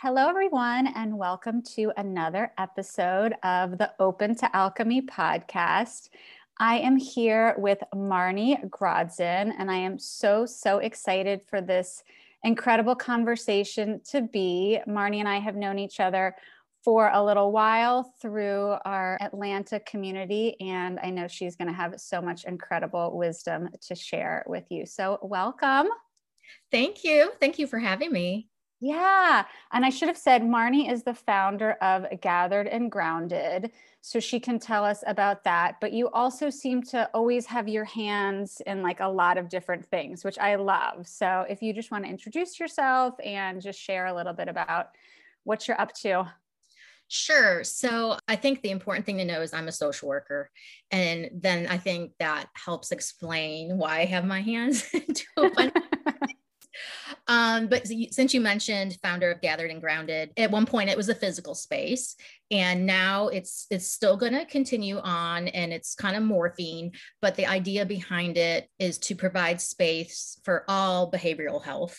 Hello, everyone, and welcome to another episode of the Open to Alchemy podcast. I am here with Marnie Grodzin, and I am so, so excited for this incredible conversation to be. Marnie and I have known each other for a little while through our Atlanta community, and I know she's going to have so much incredible wisdom to share with you. So, welcome. Thank you. Thank you for having me. Yeah. And I should have said Marnie is the founder of Gathered and Grounded. So she can tell us about that. But you also seem to always have your hands in like a lot of different things, which I love. So if you just want to introduce yourself and just share a little bit about what you're up to. Sure. So I think the important thing to know is I'm a social worker. And then I think that helps explain why I have my hands into a bunch um, but since you mentioned founder of Gathered and Grounded, at one point it was a physical space, and now it's it's still going to continue on, and it's kind of morphing. But the idea behind it is to provide space for all behavioral health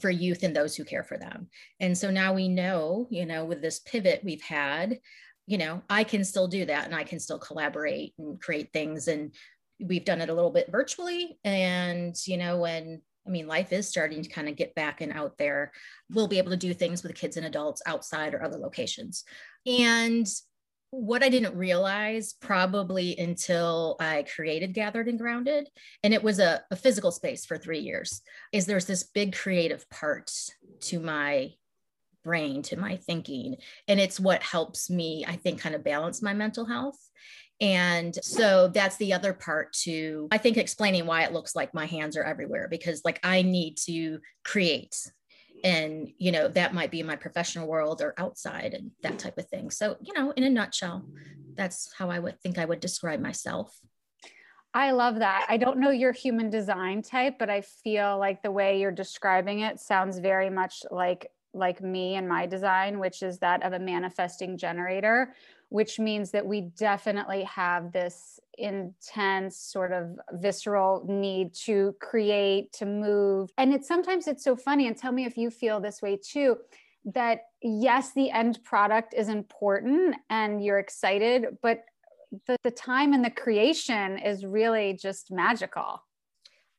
for youth and those who care for them. And so now we know, you know, with this pivot we've had, you know, I can still do that, and I can still collaborate and create things and we've done it a little bit virtually and you know when I mean, life is starting to kind of get back and out there. We'll be able to do things with kids and adults outside or other locations. And what I didn't realize probably until I created Gathered and Grounded, and it was a, a physical space for three years, is there's this big creative part to my brain, to my thinking. And it's what helps me, I think, kind of balance my mental health. And so that's the other part to, I think, explaining why it looks like my hands are everywhere because, like, I need to create. And, you know, that might be in my professional world or outside and that type of thing. So, you know, in a nutshell, that's how I would think I would describe myself. I love that. I don't know your human design type, but I feel like the way you're describing it sounds very much like like me and my design, which is that of a manifesting generator, which means that we definitely have this intense sort of visceral need to create to move. And it's sometimes it's so funny and tell me if you feel this way too that yes the end product is important and you're excited but the, the time and the creation is really just magical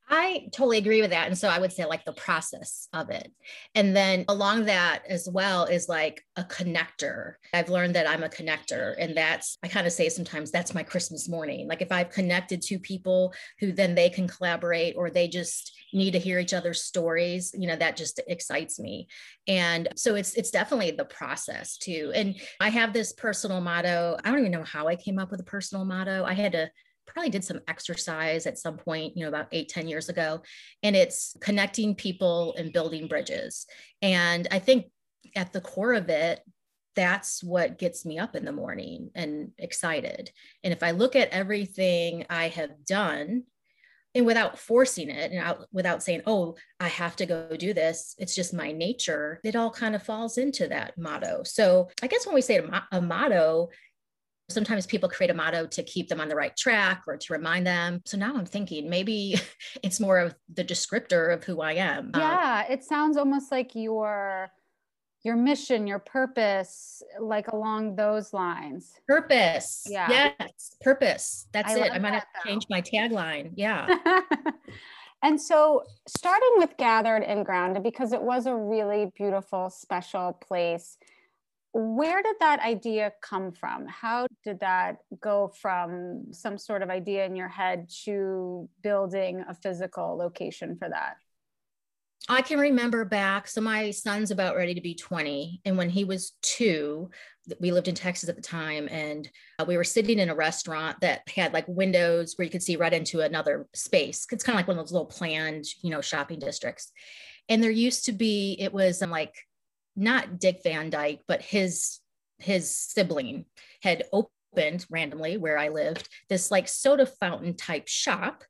I totally agree with that. And so I would say like the process of it. And then along that as well is like a connector. I've learned that I'm a connector. And that's, I kind of say sometimes that's my Christmas morning. Like if I've connected to people who then they can collaborate or they just need to hear each other's stories, you know, that just excites me. And so it's it's definitely the process too. And I have this personal motto. I don't even know how I came up with a personal motto. I had to probably did some exercise at some point, you know, about eight ten years ago. And it's connecting people and building bridges. And I think at the core of it, that's what gets me up in the morning and excited. And if I look at everything I have done, and without forcing it and out, without saying, oh, I have to go do this, it's just my nature, it all kind of falls into that motto. So I guess when we say a, a motto, Sometimes people create a motto to keep them on the right track or to remind them. So now I'm thinking maybe it's more of the descriptor of who I am. Um, yeah, um, it sounds almost like your your mission, your purpose, like along those lines. Purpose. Yeah. Yes. Purpose. That's I it. I might have to change my tagline. Yeah. and so starting with gathered and grounded because it was a really beautiful, special place where did that idea come from? How did that go from some sort of idea in your head to building a physical location for that? I can remember back. So my son's about ready to be 20. And when he was two, we lived in Texas at the time, and uh, we were sitting in a restaurant that had like windows where you could see right into another space. It's kind of like one of those little planned, you know, shopping districts. And there used to be, it was um, like not Dick Van Dyke, but his his sibling had opened randomly where I lived this like soda fountain type shop.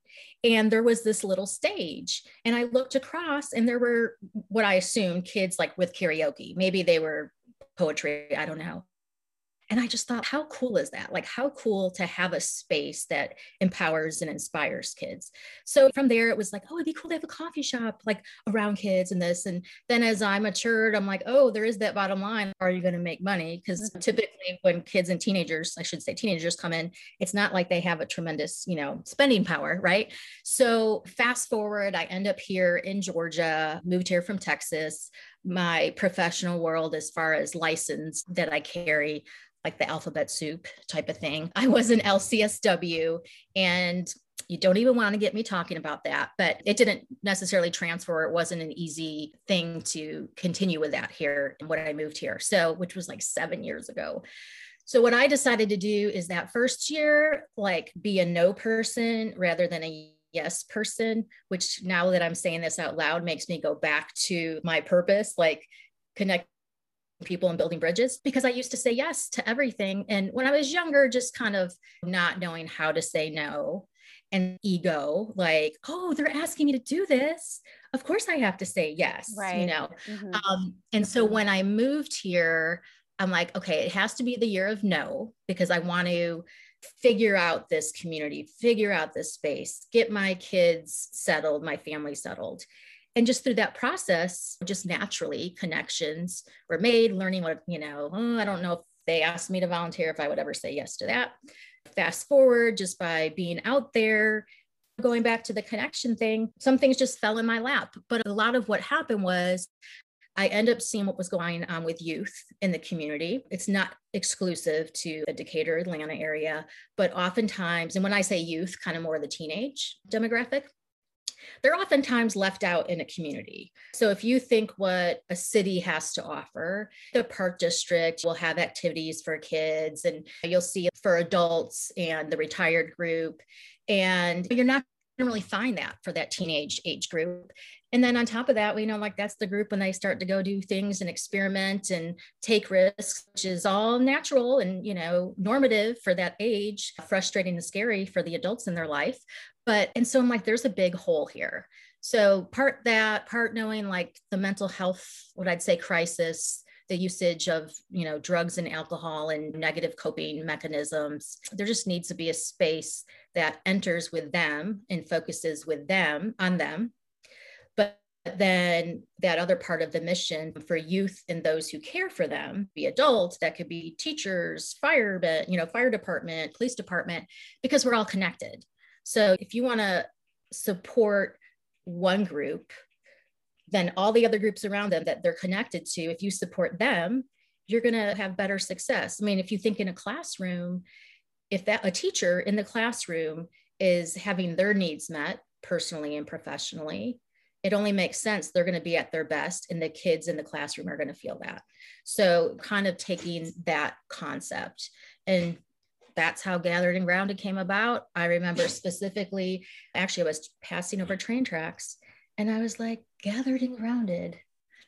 And there was this little stage. And I looked across and there were what I assumed kids like with karaoke. Maybe they were poetry, I don't know. And I just thought, how cool is that? Like, how cool to have a space that empowers and inspires kids. So from there, it was like, oh, it'd be cool to have a coffee shop like around kids and this. And then as I matured, I'm like, oh, there is that bottom line. Are you going to make money? Because mm-hmm. typically, when kids and teenagers, I should say teenagers come in, it's not like they have a tremendous, you know, spending power, right? So fast forward, I end up here in Georgia, moved here from Texas my professional world as far as license that I carry like the alphabet soup type of thing. I was an LCSW and you don't even want to get me talking about that, but it didn't necessarily transfer. It wasn't an easy thing to continue with that here when I moved here. So, which was like seven years ago. So, what I decided to do is that first year, like be a no person rather than a yes person, which now that I'm saying this out loud makes me go back to my purpose, like connect people and building bridges because I used to say yes to everything. And when I was younger, just kind of not knowing how to say no and ego, like, oh, they're asking me to do this. Of course I have to say yes, right. you know? Mm-hmm. Um, and so when I moved here, I'm like, okay, it has to be the year of no because I want to figure out this community, figure out this space, get my kids settled, my family settled. And just through that process just naturally connections were made learning what you know oh, i don't know if they asked me to volunteer if i would ever say yes to that. Fast forward just by being out there going back to the connection thing some things just fell in my lap. But a lot of what happened was I end up seeing what was going on with youth in the community. It's not exclusive to the Decatur, Atlanta area, but oftentimes, and when I say youth, kind of more the teenage demographic, they're oftentimes left out in a community. So if you think what a city has to offer, the park district will have activities for kids and you'll see for adults and the retired group. And you're not really find that for that teenage age group. And then on top of that, we know like that's the group when they start to go do things and experiment and take risks, which is all natural and, you know, normative for that age, frustrating and scary for the adults in their life. But, and so I'm like, there's a big hole here. So part that, part knowing like the mental health, what I'd say crisis, the usage of you know drugs and alcohol and negative coping mechanisms. There just needs to be a space that enters with them and focuses with them on them. But then that other part of the mission for youth and those who care for them be adults that could be teachers fire you know fire department police department because we're all connected. So if you want to support one group, then all the other groups around them that they're connected to, if you support them, you're going to have better success. I mean, if you think in a classroom, if that a teacher in the classroom is having their needs met personally and professionally, it only makes sense they're going to be at their best and the kids in the classroom are going to feel that. So, kind of taking that concept and that's how Gathered and Grounded came about. I remember specifically, actually, I was passing over train tracks and I was like, Gathered and Grounded.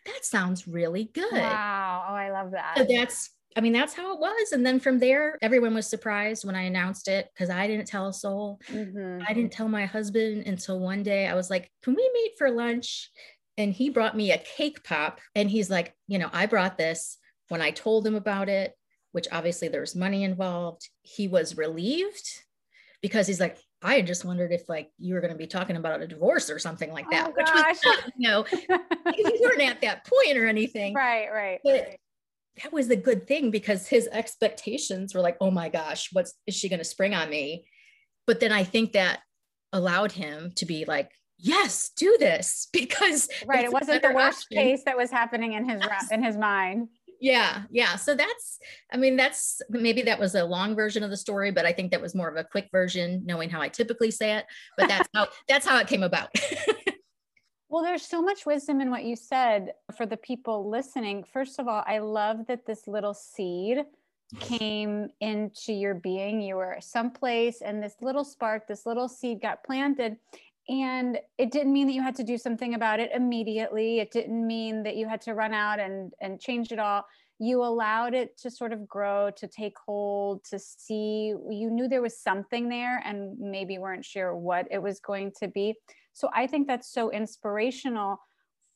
That sounds really good. Wow. Oh, I love that. So that's, I mean, that's how it was. And then from there, everyone was surprised when I announced it because I didn't tell a soul. Mm-hmm. I didn't tell my husband until one day I was like, Can we meet for lunch? And he brought me a cake pop. And he's like, You know, I brought this. When I told him about it, which obviously there's money involved. He was relieved because he's like, I just wondered if like you were going to be talking about a divorce or something like that, oh, which was, you know, you weren't at that point or anything. Right, right. But that was the good thing because his expectations were like, oh my gosh, what's is she going to spring on me? But then I think that allowed him to be like, yes, do this because right. It wasn't the worst option. case that was happening in his yes. in his mind yeah yeah. So that's i mean that's maybe that was a long version of the story but i think that was more of a quick version knowing how i typically say it but that's how that's how it came about. Well there's so much wisdom in what you said for the people listening. First of all i love that this little seed came into your being. You were someplace and this little spark this little seed got planted and it didn't mean that you had to do something about it immediately. It didn't mean that you had to run out and and change it all. You allowed it to sort of grow to take hold to see you knew there was something there and maybe weren't sure what it was going to be. So i think that's so inspirational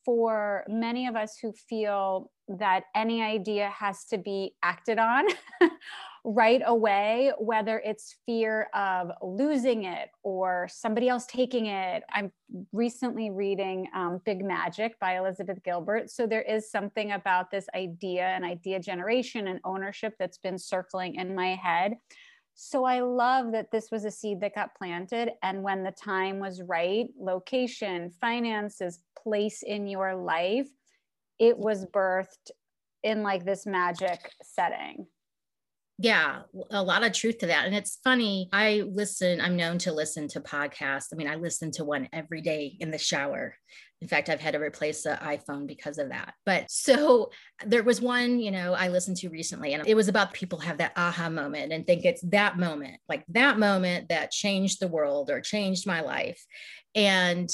for many of us who feel that any idea has to be acted on right away, whether it's fear of losing it or somebody else taking it. I'm recently reading um, Big Magic by Elizabeth Gilbert. So there is something about this idea and idea generation and ownership that's been circling in my head. So I love that this was a seed that got planted. And when the time was right, location, finances, place in your life, it was birthed in like this magic setting. Yeah, a lot of truth to that. And it's funny, I listen, I'm known to listen to podcasts. I mean, I listen to one every day in the shower. In fact, I've had to replace the iPhone because of that. But so there was one, you know, I listened to recently, and it was about people have that aha moment and think it's that moment, like that moment that changed the world or changed my life. And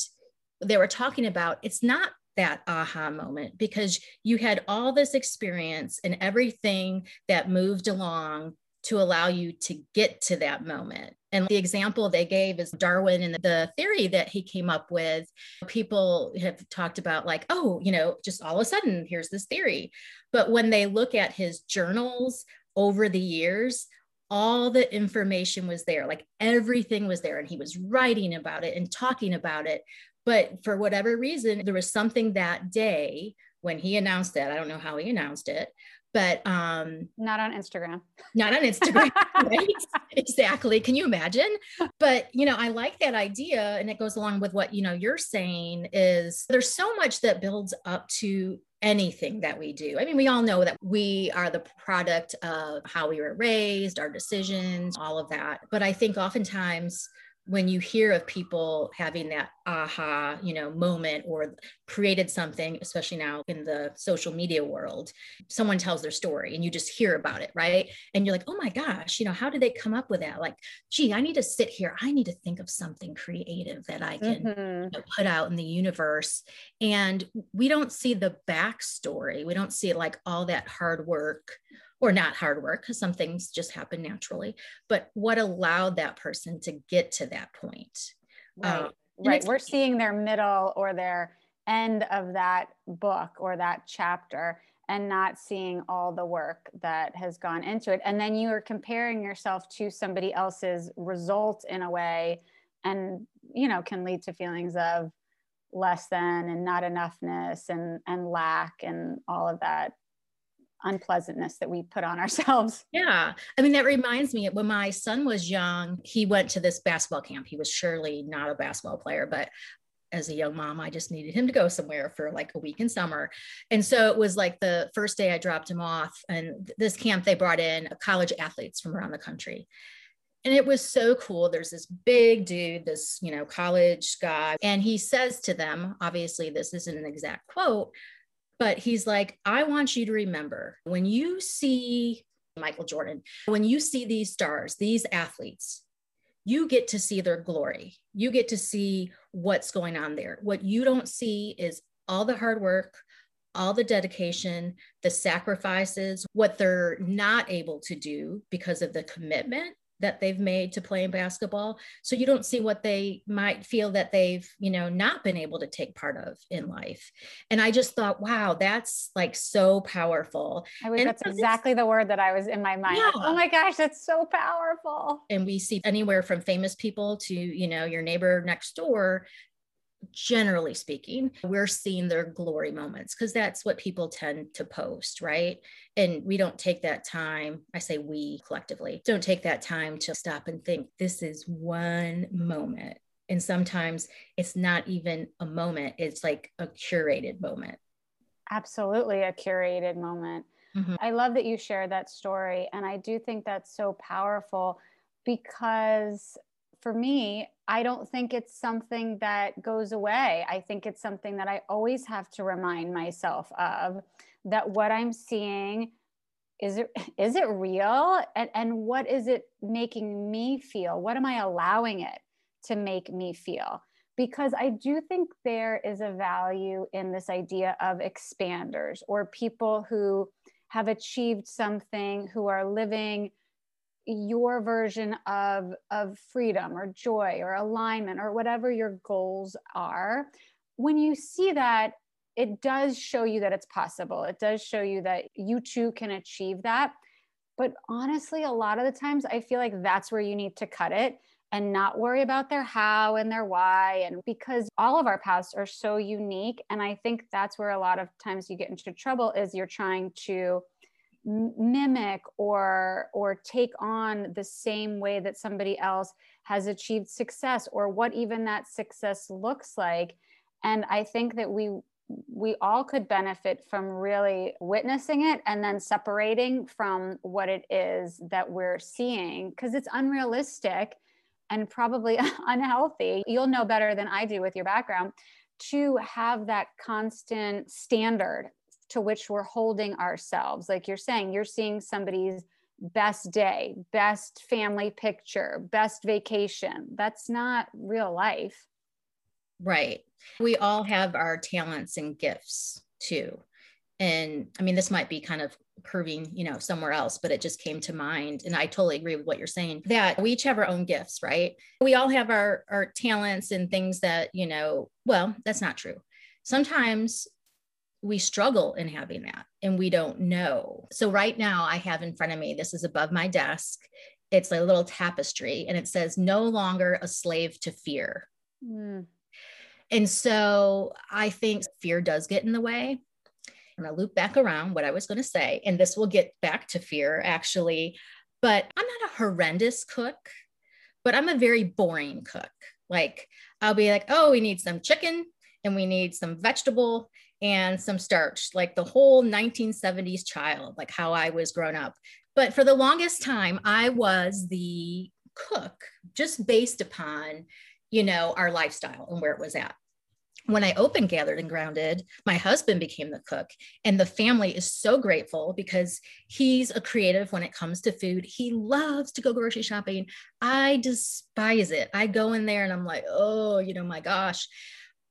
they were talking about it's not that aha moment because you had all this experience and everything that moved along to allow you to get to that moment. And the example they gave is Darwin and the theory that he came up with. People have talked about, like, oh, you know, just all of a sudden, here's this theory. But when they look at his journals over the years, all the information was there, like everything was there. And he was writing about it and talking about it. But for whatever reason, there was something that day when he announced it. I don't know how he announced it, but um not on instagram. not on instagram right? Exactly. Can you imagine? But you know i like that idea and it goes along with what you know you're saying is there's so much that builds up to anything that we do. I mean we all know that we are the product of how we were raised our decisions all of that. But i think oftentimes when you hear of people having that aha you know moment or created something especially now in the social media world someone tells their story and you just hear about it right? And you're like oh my gosh you know how did they come up with that? Like gee i need to sit here. I need to think of something creative that i can mm-hmm. you know, put out in the universe. And we don't see the backstory. We don't see like all that hard work or not hard work because some things just happen naturally but what allowed that person to get to that point? Right um, right. we're seeing their middle or their end of that book or that chapter and not seeing all the work that has gone into it. And then you are comparing yourself to somebody else's result in a way and you know can lead to feelings of less than and not enoughness and and lack and all of that unpleasantness that we put on ourselves. Yeah. I mean, that reminds me when my son was young, he went to this basketball camp. He was surely not a basketball player, but as a young mom, I just needed him to go somewhere for like a week in summer. And so it was like the first day I dropped him off. And this camp, they brought in college athletes from around the country. And it was so cool. There's this big dude, this, you know, college guy, and he says to them, obviously, this isn't an exact quote, but he's like, I want you to remember when you see Michael Jordan, when you see these stars, these athletes, you get to see their glory. You get to see what's going on there. What you don't see is all the hard work, all the dedication, the sacrifices, what they're not able to do because of the commitment that they've made to playing basketball. So you don't see what they might feel that they've you know not been able to take part of in life. And i just thought wow that's like so powerful. I wish that's exactly the word that i was in my mind. Yeah. oh my gosh that's so powerful. And we see anywhere from famous people to you know your neighbor next door generally speaking, we're seeing their glory moments because that's what people tend to post, right? And we don't take that time, I say we collectively, don't take that time to stop and think this is one moment. And sometimes it's not even a moment, it's like a curated moment. Absolutely, a curated moment. Mm-hmm. I love that you share that story. And I do think that's so powerful because for me, I don't think it's something that goes away. I think it's something that I always have to remind myself of that what I'm seeing is it is it real and, and what is it making me feel? What am I allowing it to make me feel? because I do think there is a value in this idea of expanders or people who have achieved something, who are living your version of, of freedom or joy or alignment or whatever your goals are. When you see that, it does show you that it's possible. It does show you that you too can achieve that. But honestly, a lot of the times I feel like that's where you need to cut it and not worry about their how and their why. And because all of our paths are so unique. And I think that's where a lot of times you get into trouble is you're trying to mimic or or take on the same way that somebody else has achieved success or what even that success looks like and i think that we we all could benefit from really witnessing it and then separating from what it is that we're seeing because it's unrealistic and probably unhealthy. You'll know better than I do with your background to have that constant standard to which we're holding ourselves. Like you're saying, you're seeing somebody's best day, best family picture, best vacation. That's not real life. Right. We all have our talents and gifts too. And I mean, this might be kind of curving, you know, somewhere else, but it just came to mind. And I totally agree with what you're saying that we each have our own gifts, right? We all have our, our talents and things that, you know, well, that's not true. Sometimes we struggle in having that and we don't know. So right now I have in front of me, this is above my desk. It's a little tapestry and it says, no longer a slave to fear. Mm. And so I think fear does get in the way. I'm going to loop back around what I was going to say, and this will get back to fear actually. But I'm not a horrendous cook, but I'm a very boring cook. Like, I'll be like, oh, we need some chicken and we need some vegetable and some starch, like the whole 1970s child, like how I was grown up. But for the longest time, I was the cook just based upon, you know, our lifestyle and where it was at when I opened Gathered and Grounded, my husband became the cook. And the family is so grateful because he's a creative when it comes to food. He loves to go grocery shopping. I despise it. I go in there and I'm like, oh, you know, my gosh.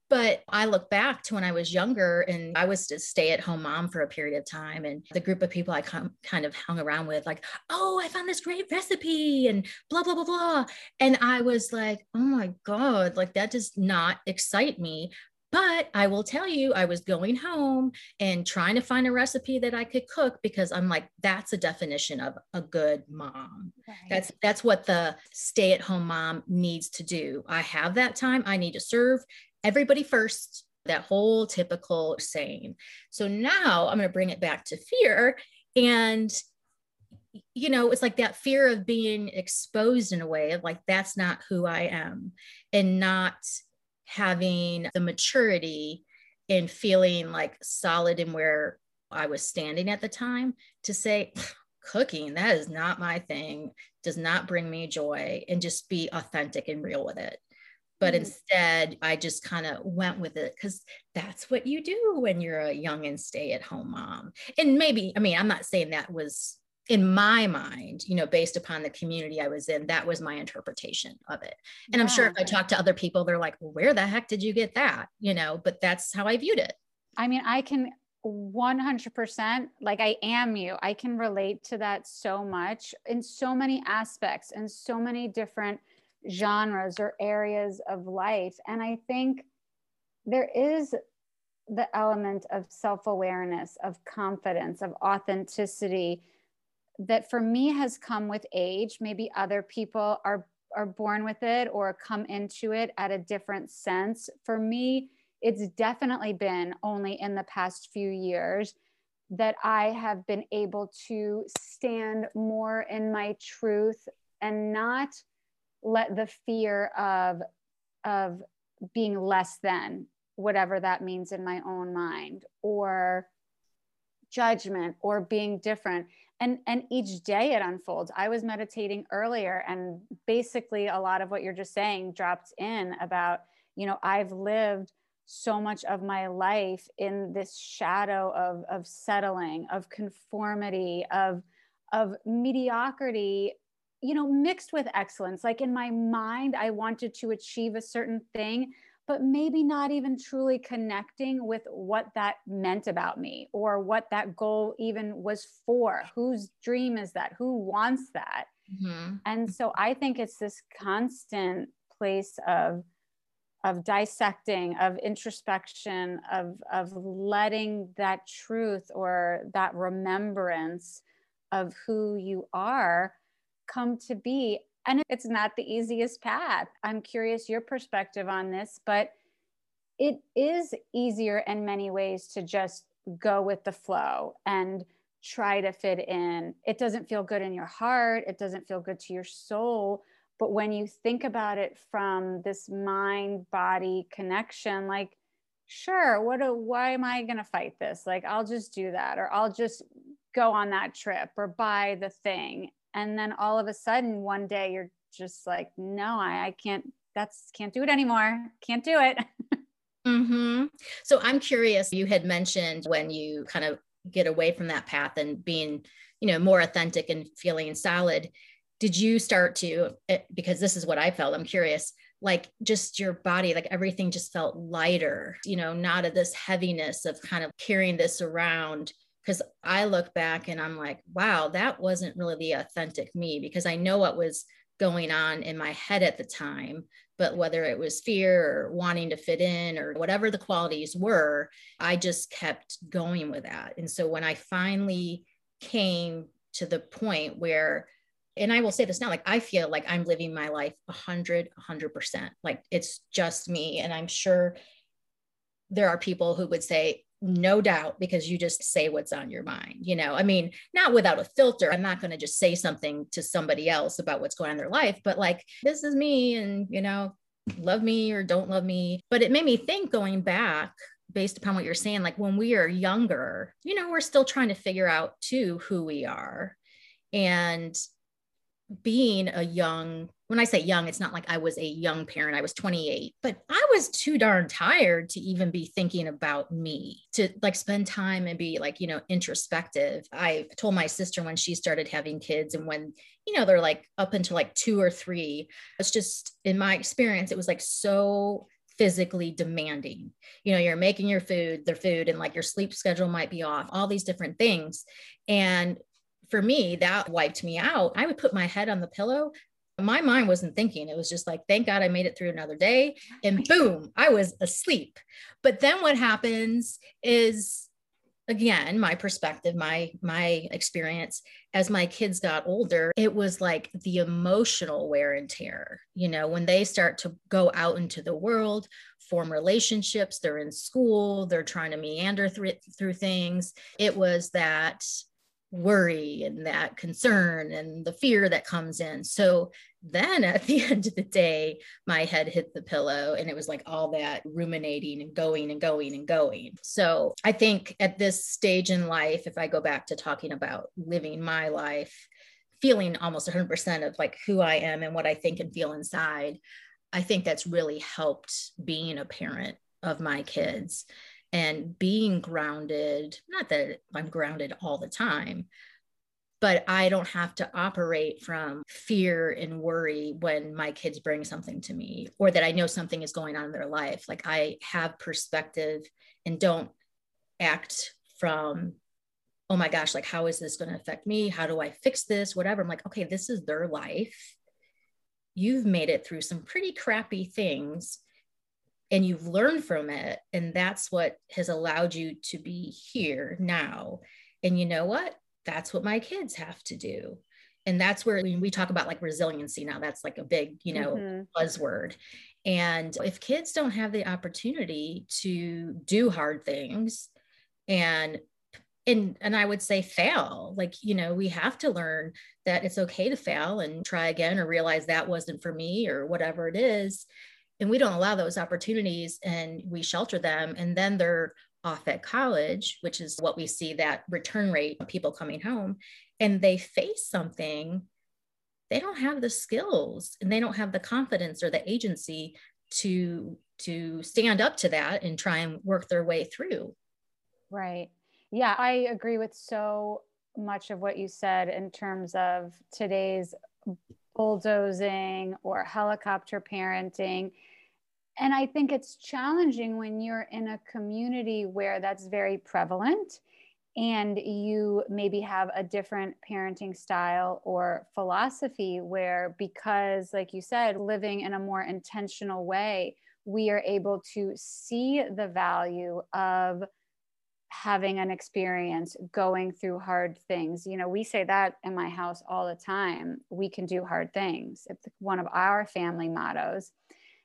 But I look back to when I was younger and I was a stay at home mom for a period of time. And the group of people I kind of hung around with, like, oh, I found this great recipe and blah, blah, blah, blah. And I was like, oh my God, like that does not excite me. But I will tell you, I was going home and trying to find a recipe that I could cook because I'm like, that's a definition of a good mom. Right. That's that's what the stay-at-home mom needs to do. I have that time. I need to serve everybody first, that whole typical saying. So now I'm going to bring it back to fear. And, you know, it's like that fear of being exposed in a way of like, that's not who I am, and not having the maturity and feeling like solid in where I was standing at the time to say, cooking, that is not my thing, does not bring me joy, and just be authentic and real with it but mm-hmm. instead i just kind of went with it because that's what you do when you're a young and stay at home mom and maybe i mean i'm not saying that was in my mind you know based upon the community i was in that was my interpretation of it and yeah. i'm sure if i talk to other people they're like well, where the heck did you get that you know but that's how i viewed it i mean i can 100% like I am you. I can relate to that so much in so many aspects and so many different genres or areas of life. And I think there is the element of self awareness, of confidence, of authenticity that for me has come with age. Maybe other people are, are born with it or come into it at a different sense. For me, it's definitely been only in the past few years that I have been able to stand more in my truth and not let the fear of of being less than whatever that means in my own mind or judgment or being different. And and each day it unfolds. I was meditating earlier and basically a lot of what you're just saying dropped in about you know i've lived so much of my life in this shadow of of settling of conformity of of mediocrity you know, mixed with excellence. Like in my mind, I wanted to achieve a certain thing, but maybe not even truly connecting with what that meant about me or what that goal even was for. Whose dream is that? Who wants that? Mm-hmm. And so I think it's this constant place of of dissecting, of introspection, of, of letting that truth or that remembrance of who you are come to be. And it's not the easiest path. I'm curious your perspective on this, but it is easier in many ways to just go with the flow and try to fit in. It doesn't feel good in your heart, it doesn't feel good to your soul but when you think about it from this mind body connection, like, sure, what a, why am I going to fight this? Like, I'll just do that, or I'll just go on that trip or buy the thing. And then all of a sudden, one day you're just like, no, I, I can't, that's can't do it anymore. Can't do it. mm-hmm. So I'm curious, you had mentioned when you kind of get away from that path and being, you know, more authentic and feeling solid did you start to eh, because this is what i felt i'm curious like just your body like everything just felt lighter you know not of this heaviness of kind of carrying this around because i look back and i'm like wow that wasn't really the authentic me because i know what was going on in my head at the time but whether it was fear or wanting to fit in or whatever the qualities were i just kept going with that and so when i finally came to the point where and I will say this now, like I feel like I'm living my life hundred, hundred percent. Like it's just me. And I'm sure there are people who would say, no doubt, because you just say what's on your mind. You know, I mean, not without a filter. I'm not going to just say something to somebody else about what's going on in their life, but like, this is me and, you know, love me or don't love me. But it made me think going back based upon what you're saying, like when we are younger, you know, we're still trying to figure out too who we are. And being a young when I say young, it's not like I was a young parent. I was 28, but I was too darn tired to even be thinking about me, to like spend time and be like, you know, introspective. I told my sister when she started having kids and when, you know, they're like up until like two or three, it's just in my experience, it was like so physically demanding. You know, you're making your food, their food, and like your sleep schedule might be off, all these different things. And for me, that wiped me out. I would put my head on the pillow. My mind wasn't thinking. It was just like, thank God I made it through another day. And boom, I was asleep. But then what happens is again my perspective my my experience as my kids got older it was like the emotional wear and tear you know when they start to go out into the world form relationships they're in school they're trying to meander through, through things it was that worry and that concern and the fear that comes in. So then at the end of the day, my head hit the pillow and it was like all that ruminating and going and going and going. So I think at this stage in life, if I go back to talking about living my life, feeling almost 100% of like who I am and what I think and feel inside, I think that's really helped being a parent of my kids and being grounded not that i'm grounded all the time but i don't have to operate from fear and worry when my kids bring something to me or that i know something is going on in their life. Like i have perspective and don't act from oh my gosh like how is this going to affect me? How do i fix this? Whatever. I'm like okay this is their life. You've made it through some pretty crappy things and you've learned from it and that's what has allowed you to be here now. And you know what? That's what my kids have to do. And that's where we talk about like resiliency now. That's like a big you know mm-hmm. buzzword. And if kids don't have the opportunity to do hard things and and and i would say fail like you know we have to learn that it's okay to fail and try again or realize that wasn't for me or whatever it is and we don't allow those opportunities and we shelter them and then they're off at college which is what we see that return rate of people coming home and they face something they don't have the skills and they don't have the confidence or the agency to to stand up to that and try and work their way through. Right. Yeah i agree with so much of what you said in terms of today's bulldozing or helicopter parenting. And I think it's challenging when you're in a community where that's very prevalent and you maybe have a different parenting style or philosophy where because like you said living in a more intentional way we are able to see the value of having an experience going through hard things you know we say that in my house all the time we can do hard things it's one of our family mottos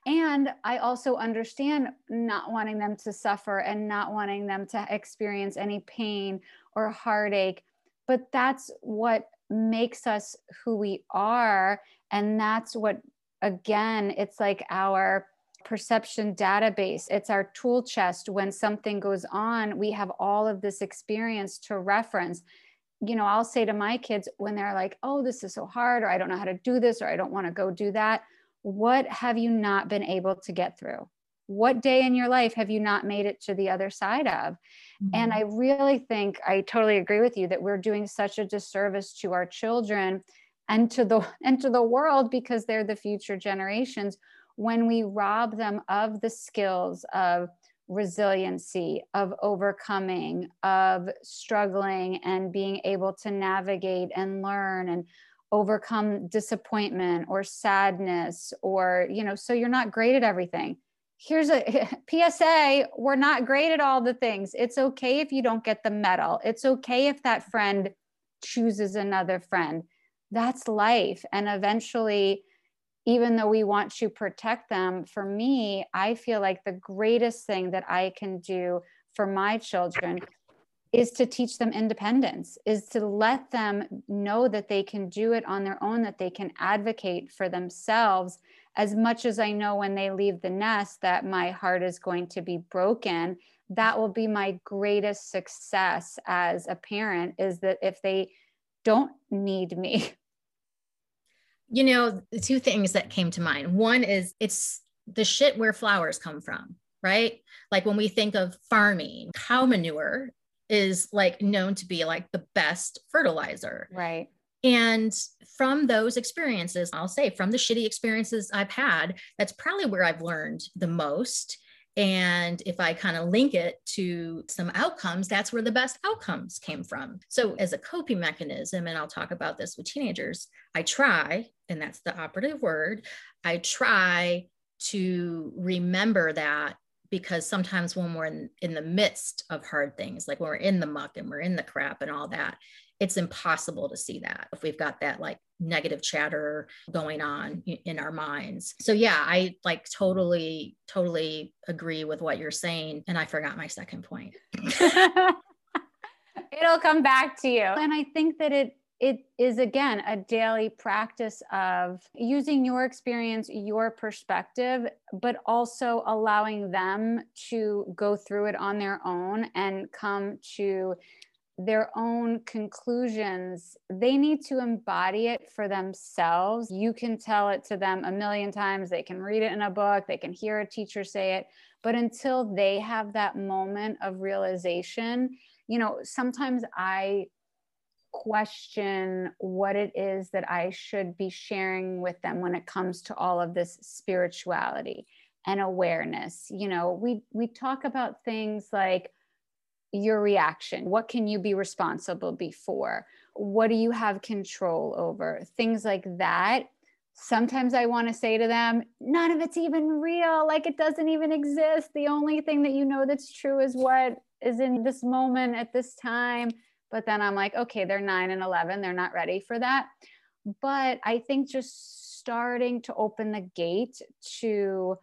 and I also understand not wanting them to suffer and not wanting them to experience any pain or heartache. But that's what makes us who we are. And that's what, again, it's like our perception database. It's our tool chest. When something goes on, we have all of this experience to reference. You know, I'll say to my kids when they're like, oh, this is so hard, or I don't know how to do this, or I don't want to go do that what have you not been able to get through? What day in your life have you not made it to the other side of? Mm-hmm. And I really think I totally agree with you that we're doing such a disservice to our children and to the and to the world because they're the future generations when we rob them of the skills of resiliency, of overcoming, of struggling and being able to navigate and learn and overcome disappointment or sadness or you know so you're not great at everything. Here's a psa we're not great at all the things. It's okay if you don't get the medal. It's okay if that friend chooses another friend. That's life. And eventually even though we want to protect them for me i feel like the greatest thing that i can do for my children is to teach them independence, is to let them know that they can do it on their own, that they can advocate for themselves. As much as I know when they leave the nest that my heart is going to be broken, that will be my greatest success as a parent is that if they don't need me. You know, the two things that came to mind. One is it's the shit where flowers come from, right? Like when we think of farming, cow manure is like known to be like the best fertilizer. Right. And from those experiences, I'll say from the shitty experiences I've had, that's probably where I've learned the most. And if I kind of link it to some outcomes, that's where the best outcomes came from. So, as a coping mechanism, and I'll talk about this with teenagers, I try, and that's the operative word, I try to remember that because sometimes when we're in, in the midst of hard things, like when we're in the muck and we're in the crap and all that, it's impossible to see that if we've got that like negative chatter going on in our minds. So yeah, I like totally, totally agree with what you're saying. And I forgot my second point. It'll come back to you. And I think that it it is again a daily practice of using your experience, your perspective, but also allowing them to go through it on their own and come to their own conclusions. They need to embody it for themselves. You can tell it to them a million times, they can read it in a book, they can hear a teacher say it, but until they have that moment of realization, you know, sometimes I question what it is that I should be sharing with them when it comes to all of this spirituality and awareness. You know, we we talk about things like your reaction. What can you be responsible before? What do you have control over? Things like that. Sometimes I want to say to them, none of it's even real. Like it doesn't even exist. The only thing that you know that's true is what is in this moment at this time but then I'm like, okay, they're nine and 11. They're not ready for that. But I think just starting to open the gate to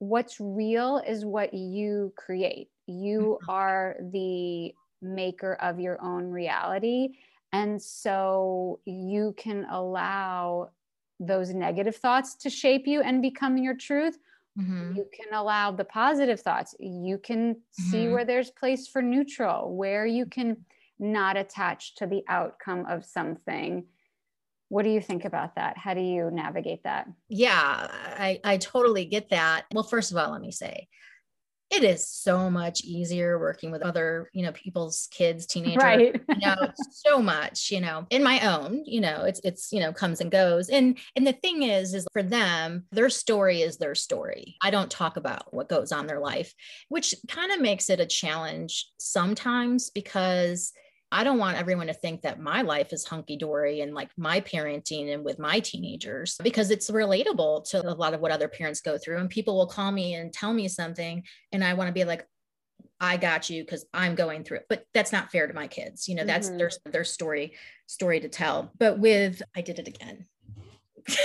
what's real is what you create. You mm-hmm. are the maker of your own reality. And so you can allow those negative thoughts to shape you and become your truth. Mm-hmm. You can allow the positive thoughts. You can mm-hmm. see where there's place for neutral, where you can not attach to the outcome of something. What do you think about that? How do you navigate that? Yeah, I, I totally get that. Well, first of all, let me say it is so much easier working with other, you know, people's kids, teenagers, right. you know, so much, you know, in my own, you know, it's, it's, you know, comes and goes. And, and the thing is, is for them, their story is their story. I don't talk about what goes on their life, which kind of makes it a challenge sometimes because I don't want everyone to think that my life is hunky dory and like my parenting and with my teenagers because it's relatable to a lot of what other parents go through. And people will call me and tell me something, and I want to be like, I got you because I'm going through it. But that's not fair to my kids. You know, that's mm-hmm. their their story story to tell. But with I did it again.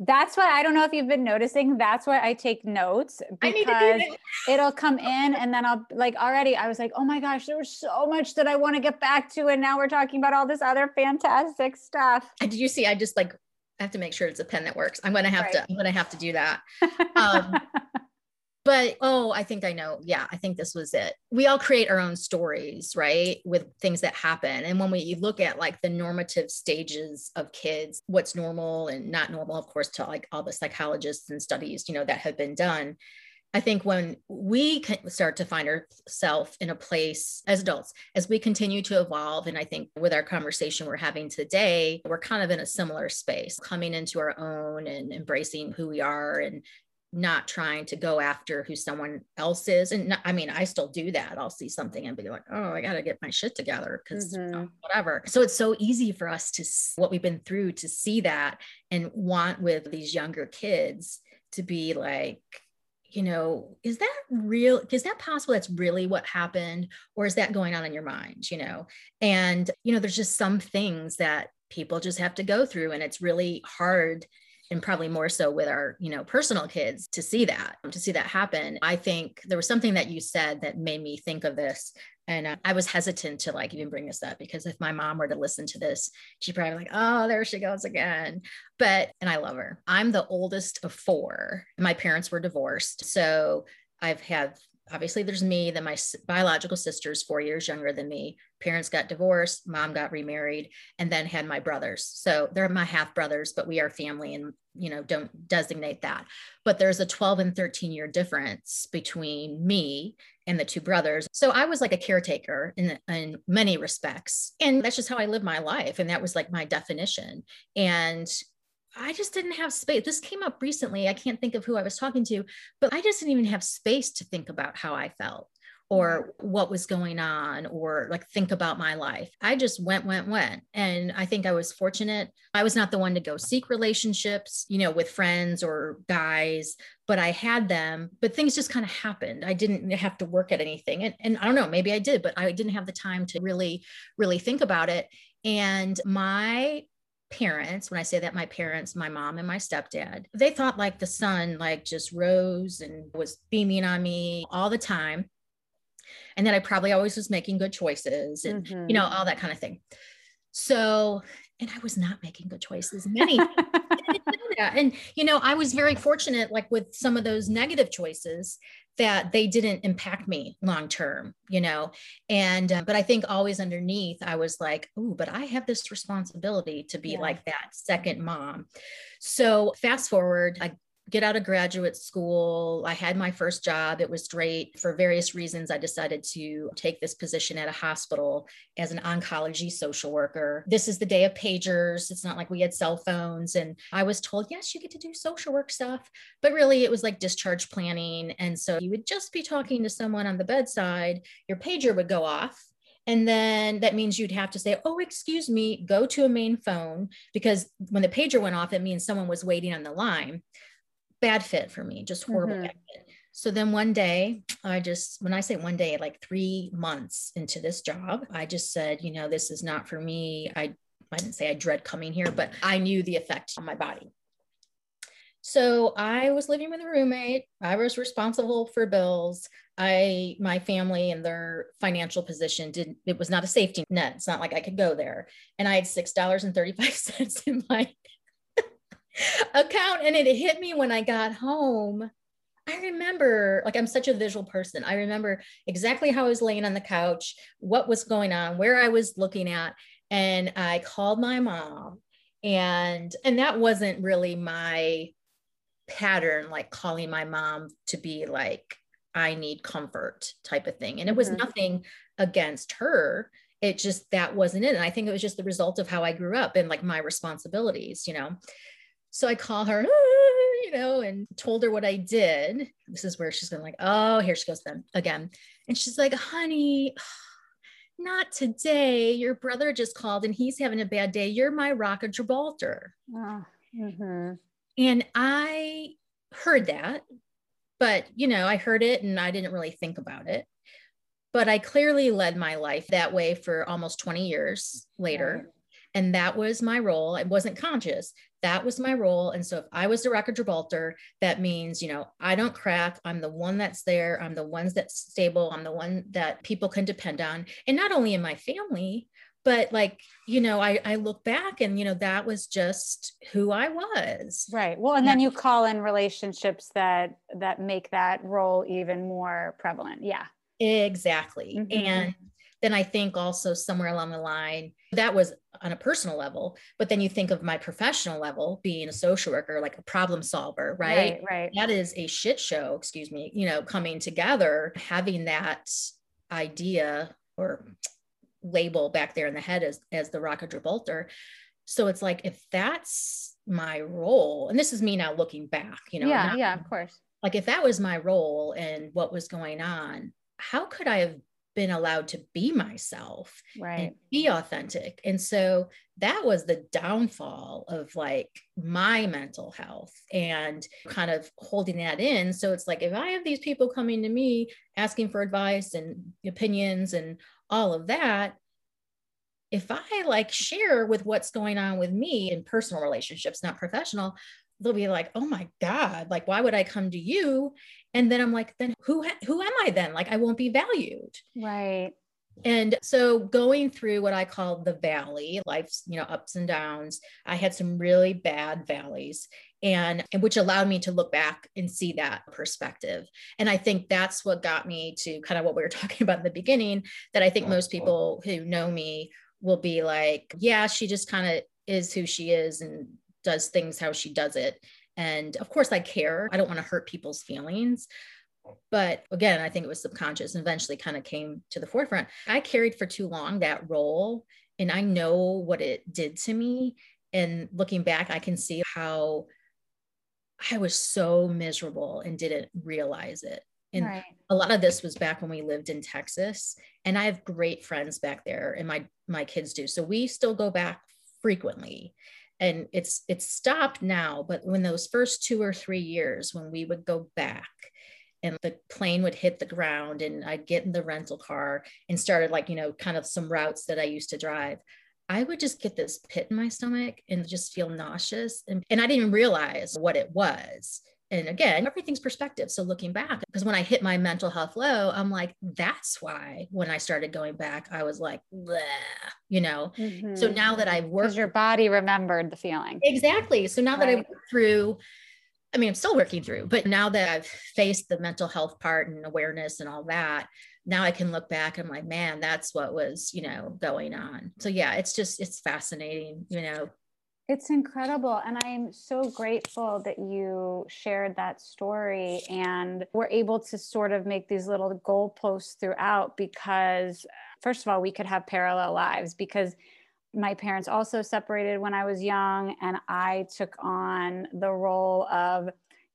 That's why I don't know if you've been noticing. That's why I take notes because it'll come in and then I'll like already I was like, oh my gosh, there was so much that I want to get back to. And now we're talking about all this other fantastic stuff. Did you see? I just like I have to make sure it's a pen that works. I'm gonna have right. to, I'm gonna have to do that. Um, but oh i think i know. Yeah i think this was it. We all create our own stories right with things that happen. And when we look at like the normative stages of kids what's normal and not normal of course to like all the psychologists and studies you know that have been done I think when we start to find ourselves in a place as adults, as we continue to evolve, and I think with our conversation we're having today, we're kind of in a similar space, coming into our own and embracing who we are and not trying to go after who someone else is. And not, I mean, I still do that. I'll see something and be like, oh, I got to get my shit together because mm-hmm. you know, whatever. So it's so easy for us to, what we've been through, to see that and want with these younger kids to be like, you know, is that real? Is that possible? That's really what happened? Or is that going on in your mind? You know, and, you know, there's just some things that people just have to go through and it's really hard and probably more so with our you know personal kids to see that to see that happen. I think there was something that you said that made me think of this and uh, i was hesitant to like even bring this up because if my mom were to listen to this she'd probably be like oh there she goes again. But and i love her. I'm the oldest of four. My parents were divorced so i've had obviously there's me then my biological sister is four years younger than me. Parents got divorced mom got remarried and then had my brothers. So they're my half brothers but we are family and you know don't designate that. But there's a 12 and 13 year difference between me and the two brothers. So i was like a caretaker in, in many respects. And that's just how i lived my life. And that was like my definition. And I just didn't have space. This came up recently. I can't think of who I was talking to, but I just didn't even have space to think about how I felt or what was going on or like think about my life. I just went, went, went. And I think I was fortunate. I was not the one to go seek relationships, you know, with friends or guys, but I had them, but things just kind of happened. I didn't have to work at anything. And, and I don't know, maybe I did, but I didn't have the time to really, really think about it. And my parents when i say that my parents my mom and my stepdad they thought like the sun like just rose and was beaming on me all the time and that i probably always was making good choices and mm-hmm. you know all that kind of thing so and i was not making good choices many and you know i was very fortunate like with some of those negative choices that they didn't impact me long term you know? And uh, but i think always underneath i was like oh but i have this responsibility to be yeah. like that second mom. So fast forward i get out of graduate school. I had my first job. It was great. For various reasons, I decided to take this position at a hospital as an oncology social worker. This is the day of pagers. It's not like we had cell phones. And I was told, yes, you get to do social work stuff. But really, it was like discharge planning. And so you would just be talking to someone on the bedside, your pager would go off. And then that means you'd have to say, oh, excuse me, go to a main phone because when the pager went off, it means someone was waiting on the line bad fit for me, just horrible mm-hmm. So then one day, I just, when I say one day, like three months into this job, I just said, you know, this is not for me. I, I didn't say I dread coming here, but I knew the effect on my body. So I was living with a roommate. I was responsible for bills. I, my family and their financial position didn't, it was not a safety net. It's not like I could go there. And I had $6.35 in my account and it hit me when I got home. I remember, like, I'm such a visual person. I remember exactly how I was laying on the couch, what was going on, where I was looking at. And I called my mom, and and that wasn't really my pattern, like calling my mom to be like, I need comfort type of thing. And it was mm-hmm. nothing against her. It just that wasn't it. And I think it was just the result of how I grew up and like my responsibilities, you know. So I call her, you know, and told her what I did. This is where she's going like, oh, here she goes then again. And she's like, honey, not today. Your brother just called and he's having a bad day. You're my rock of Gibraltar. Oh, mm-hmm. And I heard that, but you know, I heard it and I didn't really think about it. But I clearly led my life that way for almost 20 years later. And that was my role. I wasn't conscious. That was my role. And so if I was the Rock of Gibraltar, that means, you know, I don't crack. I'm the one that's there. I'm the ones that's stable. I'm the one that people can depend on. And not only in my family, but like you know I, I look back and you know that was just who i was right well and then you call in relationships that that make that role even more prevalent yeah exactly mm-hmm. and then i think also somewhere along the line that was on a personal level but then you think of my professional level being a social worker like a problem solver right right, right. that is a shit show excuse me you know coming together having that idea or label back there in the head as, as the rock of Gibraltar. So it's like, if that's my role, and this is me now looking back, you know, yeah, not, yeah, of course. Like if that was my role and what was going on, how could I have been allowed to be myself right. and be authentic. And so that was the downfall of like my mental health and kind of holding that in. So it's like if i have these people coming to me asking for advice and opinions and all of that if i like share with what's going on with me in personal relationships not professional they'll be like oh my god like why would i come to you and then i'm like then who who am i then like i won't be valued right and so going through what I call the valley, life's, you know, ups and downs, I had some really bad valleys and, and which allowed me to look back and see that perspective. And I think that's what got me to kind of what we were talking about in the beginning that I think most people who know me will be like, yeah, she just kind of is who she is and does things how she does it. And of course, I care. I don't want to hurt people's feelings. But again, I think it was subconscious and eventually kind of came to the forefront. I carried for too long that role, and I know what it did to me. And looking back, I can see how I was so miserable and didn't realize it. And right. a lot of this was back when we lived in Texas. And I have great friends back there, and my my kids do. So we still go back frequently. And it's it's stopped now, but when those first two or three years when we would go back, and the plane would hit the ground and I'd get in the rental car and started like, you know, kind of some routes that I used to drive. I would just get this pit in my stomach and just feel nauseous. And, and I didn't even realize what it was. And again, everything's perspective. So looking back, because when I hit my mental health low, I'm like, that's why when I started going back, I was like, you know. Mm-hmm. So now that I've worked, your body remembered the feeling. Exactly. So now right. that I've worked through I mean, I'm still working through, but now that I've faced the mental health part and awareness and all that, now I can look back and I'm like, man, that's what was, you know, going on. So yeah, it's just, it's fascinating, you know. It's incredible. And I'm so grateful that you shared that story and we're able to sort of make these little goalposts throughout because, first of all, we could have parallel lives because my parents also separated when I was young, and I took on the role of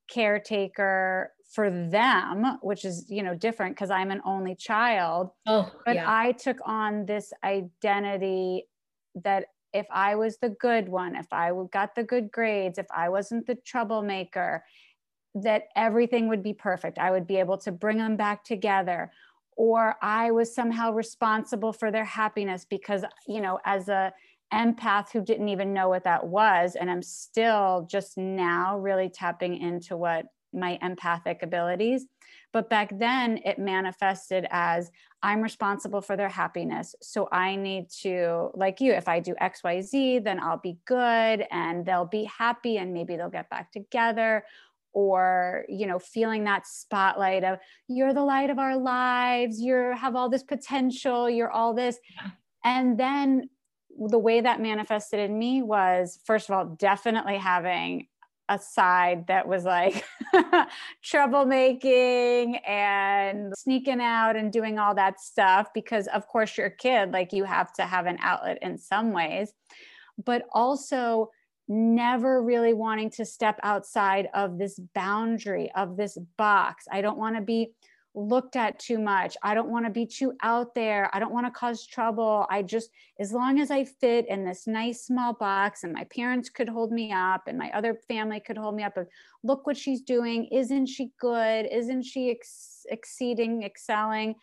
caretaker for them, which is, you know, different because I'm an only child. Oh, but yeah. I took on this identity that if I was the good one, if I got the good grades, if I wasn't the troublemaker, that everything would be perfect. I would be able to bring them back together or I was somehow responsible for their happiness because, you know, as a empath who didn't even know what that was, and I'm still just now really tapping into what my empathic abilities. But back then it manifested as I'm responsible for their happiness. So I need to, like you, if I do XYZ, then I'll be good and they'll be happy and maybe they'll get back together. Or you know feeling that spotlight of you're the light of our lives. You have all this potential. You're all this. And then the way that manifested in me was first of all definitely having a side that was like troublemaking and sneaking out and doing all that stuff because of course you're a kid like you have to have an outlet in some ways but also never really wanting to step outside of this boundary of this box. I don't want to be looked at too much. I don't want to be too out there. I don't want to cause trouble. I just, as long as I fit in this nice small box and my parents could hold me up and my other family could hold me up, of look what she's doing. Isn't she good? Isn't she ex- exceeding, excelling?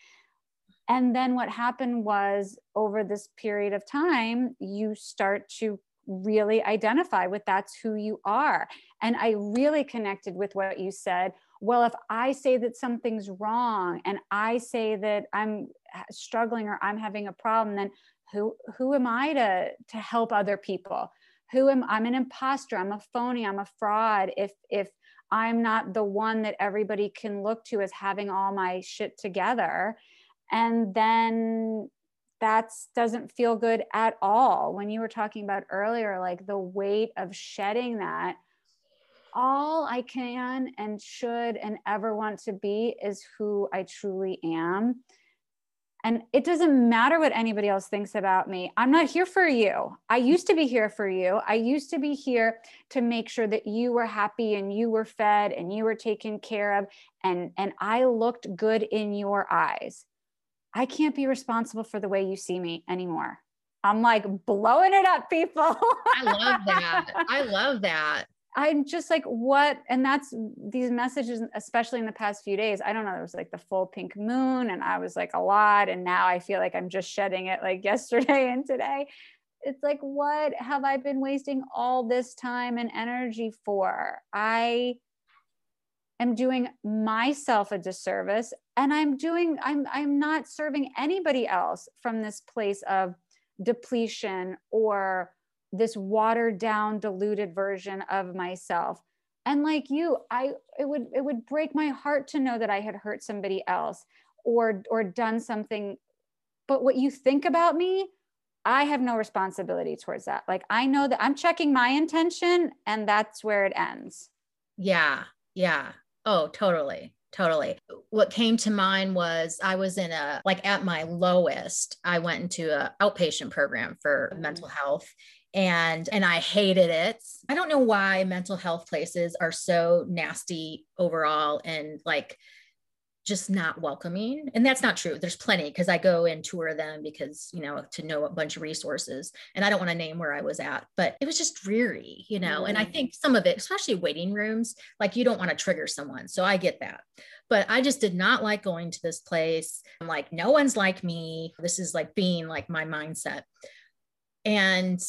And then what happened was over this period of time, you start to really identify with that's who you are. And I really connected with what you said well, if I say that something's wrong and I say that I'm struggling or I'm having a problem, then who who am I to to help other people? Who am I'm an imposter, I'm a phony, I'm a fraud if if I'm not the one that everybody can look to as having all my shit together. And then that doesn't feel good at all. When you were talking about earlier, like the weight of shedding that, all I can and should and ever want to be is who I truly am. And it doesn't matter what anybody else thinks about me. I'm not here for you. I used to be here for you. I used to be here to make sure that you were happy and you were fed and you were taken care of and and I looked good in your eyes. I can't be responsible for the way you see me anymore. I'm like blowing it up, people. I love that. I love that. I'm just like, what? And that's these messages, especially in the past few days. I don't know. It was like the full pink moon, and I was like a lot. And now I feel like I'm just shedding it like yesterday and today. It's like, what have I been wasting all this time and energy for? I am doing myself a disservice and I'm doing, I'm, I'm not serving anybody else from this place of depletion or this watered down diluted version of myself. And like you i it would it would break my heart to know that i had hurt somebody else or or done something. But what you think about me i have no responsibility towards that. Like i know that i'm checking my intention and that's where it ends. Yeah yeah. Oh totally totally what came to mind was i was in a like at my lowest i went into a outpatient program for mm-hmm. mental health and and I hated it. I don't know why mental health places are so nasty overall and like just not welcoming. And that's not true. There's plenty because I go and tour them because, you know, to know a bunch of resources. And I don't want to name where I was at, but it was just dreary, you know. Mm-hmm. And I mm. think some of it, especially waiting rooms, like you don't want to trigger someone. So I get that. But I just did not like going to this place. I'm like, no one's like me. This is like being like my mindset. And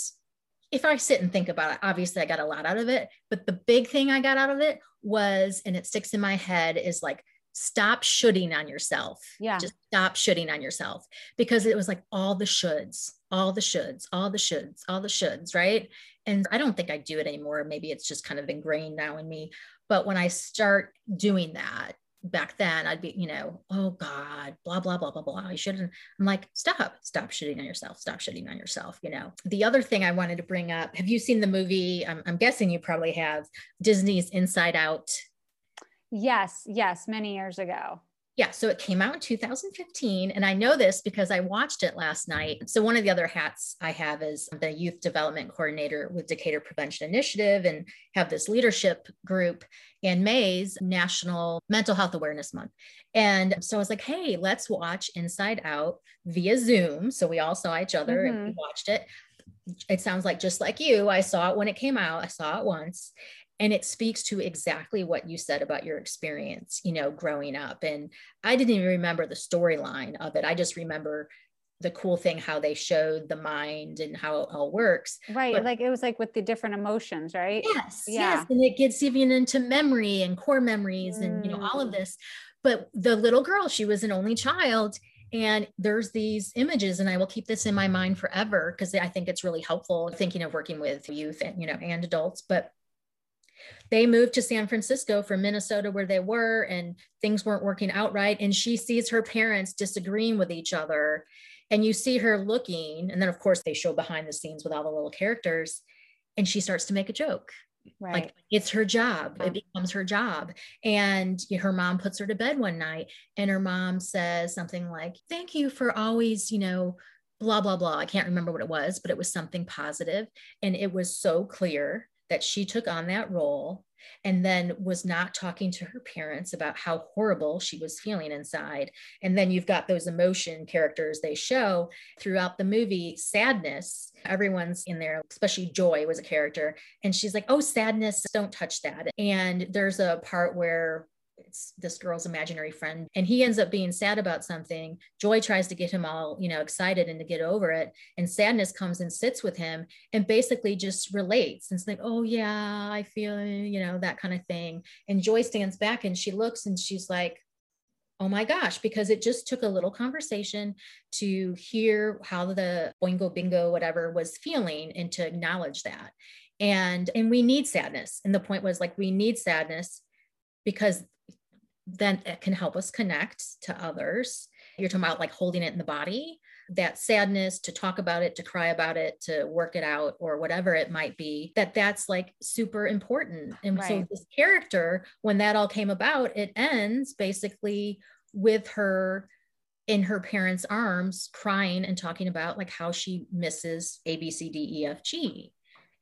if I sit and think about it, obviously I got a lot out of it. But the big thing I got out of it was, and it sticks in my head, is like, stop shooting on yourself. Yeah. Just stop shooting on yourself because it was like all the shoulds, all the shoulds, all the shoulds, all the shoulds, right? And I don't think I do it anymore. Maybe it's just kind of ingrained now in me. But when I start doing that, back then I'd be, you know, oh God, blah, blah, blah, blah, blah. I shouldn't. I'm like, stop, stop shitting on yourself. Stop shitting on yourself. You know, the other thing I wanted to bring up, have you seen the movie? I'm, I'm guessing you probably have Disney's Inside Out. Yes, yes, many years ago. Yeah, so it came out in 2015. And I know this because I watched it last night. So, one of the other hats I have is the youth development coordinator with Decatur Prevention Initiative and have this leadership group and May's National Mental Health Awareness Month. And so I was like, hey, let's watch Inside Out via Zoom. So, we all saw each other mm-hmm. and we watched it. It sounds like just like you, I saw it when it came out, I saw it once and it speaks to exactly what you said about your experience you know growing up. And i didn't even remember the storyline of it. I just remember the cool thing how they showed the mind and how it all works. Right but, like it was like with the different emotions right? Yes yeah. yes and it gets even into memory and core memories mm. and you know all of mm. this. But the little girl she was an only child. And there's these images and i will keep this in my mind forever because i think it's really helpful thinking of working with youth and you know and adults. But they moved to San Francisco from Minnesota, where they were, and things weren't working out right. And she sees her parents disagreeing with each other. And you see her looking. And then, of course, they show behind the scenes with all the little characters. And she starts to make a joke Right. Like it's her job. It becomes her job. And her mom puts her to bed one night and her mom says something like, Thank you for always, you know, blah, blah, blah. I can't remember what it was, but it was something. And it was so clear that she took on that role and then was not talking to her parents about how horrible she was feeling inside. And then you've got those emotion characters they show throughout the movie sadness. Everyone's in there, especially Joy was a character. And she's like, oh, sadness, don't touch that. And there's a part where it's this girl's imaginary friend and he ends up being sad about something. Joy tries to get him all you know excited and to get over it and sadness comes and sits with him and basically just relates. And it's like oh yeah i feel you know that kind of thing. And joy stands back and she looks and she's like oh my gosh because it just took a little conversation to hear how the boingo bingo whatever was feeling and to acknowledge that. And and we need sadness and the point was like we need sadness because then it can help us connect to others. You're talking about like holding it in the body, that sadness, to talk about it, to cry about it, to work it out, or whatever it might be, that that's like super important. And right. so this character, when that all came about, it ends basically with her in her parents' arms crying and talking about like how she misses A, B, C, D, E, F, G.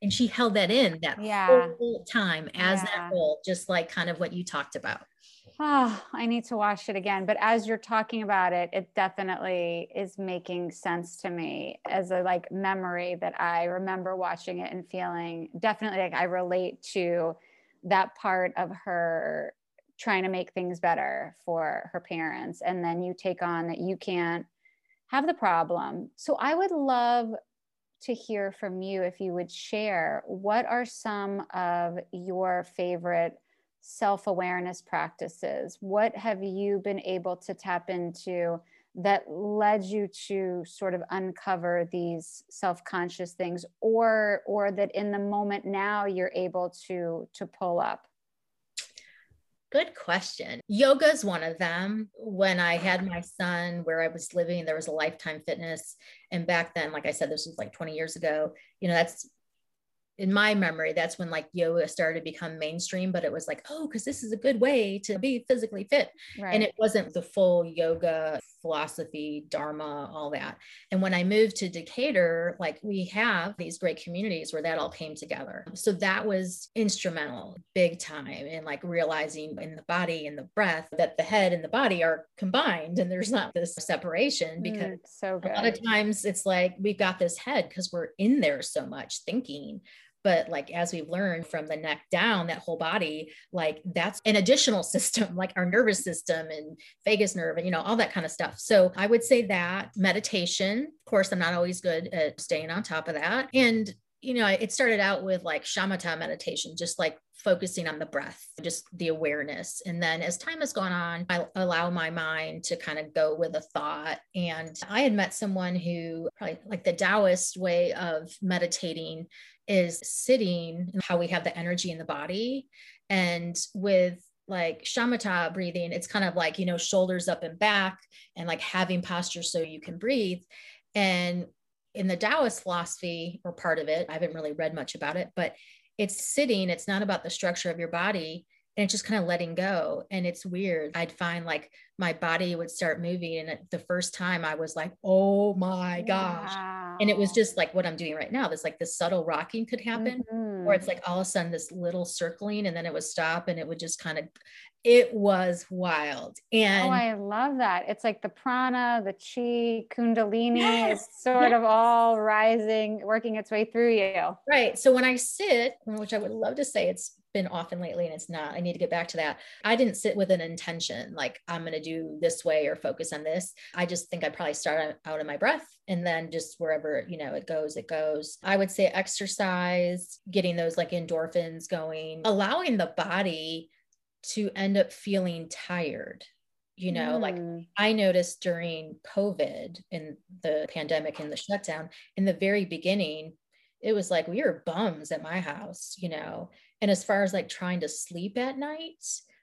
And she held that in that yeah. whole time as yeah. that role, just like kind of what you talked about oh, I need to watch it again. But as you're talking about it, it definitely is making sense to me as a like memory that I remember watching it and feeling definitely like I relate to that part of her trying to make things better for her parents. And then you take on that you can't have the problem. So I would love to hear from you if you would share what are some of your favorite self awareness practices? What have you been able to tap into that led you to sort of uncover these self conscious things, or or that in the moment now you're able to to pull up? Good question. Yoga is one of them. When I had my son, where I was living, there was a Lifetime Fitness. And back then, like I said, this was like 20 years ago, you know, that's in my memory, that's when like yoga started to become mainstream, but it was like, oh, because this is a good way to be physically fit. Right. And it wasn't the full yoga philosophy, dharma, all that. And when I moved to Decatur, like we have these great communities where that all came together. So that was instrumental, big time in like realizing in the body and the breath that the head and the body are combined and there's not this separation mm, because mm, so a lot of times it's like we've got this head because we're in there so much thinking but like as we've learned from the neck down that whole body like that's an additional system like our nervous system and vagus nerve and you know all that kind of stuff. So i would say that meditation of course i'm not always good at staying on top of that. And you know, it started out with like shamatha meditation, just like focusing on the breath, just the awareness. And then as time has gone on, I allow my mind to kind of go with a thought. And I had met someone who probably like the Taoist way of meditating is sitting, how we have the energy in the body. And with like shamatha breathing, it's kind of like, you know, shoulders up and back and like having posture so you can breathe. And in the Taoist philosophy, or part of it, I haven't really read much about it, but it's sitting, it's not about the structure of your body. And it's just kind of letting go. And it's weird. I'd find like my body would start moving. And the first time I was like, oh my gosh. Wow. And it was just like what I'm doing right now. This like this subtle rocking could happen, mm-hmm. or it's like all of a sudden this little circling and then it would stop and it would just kind of it was wild. Oh, and oh, I love that. It's like the prana, the chi, kundalini yes, is sort yes. of all rising, working its way through you. Right. So when I sit, which I would love to say it's been often lately and it's not, I need to get back to that. I didn't sit with an intention like I'm going to do this way or focus on this. I just think I'd probably start out in my breath and then just wherever, you know, it goes, it goes. I would say exercise, getting those like endorphins going, allowing the body to end up feeling tired you know mm. like i noticed during covid and the pandemic and the shutdown in the very beginning it was like we were bums at my house you know? And as far as like trying to sleep at night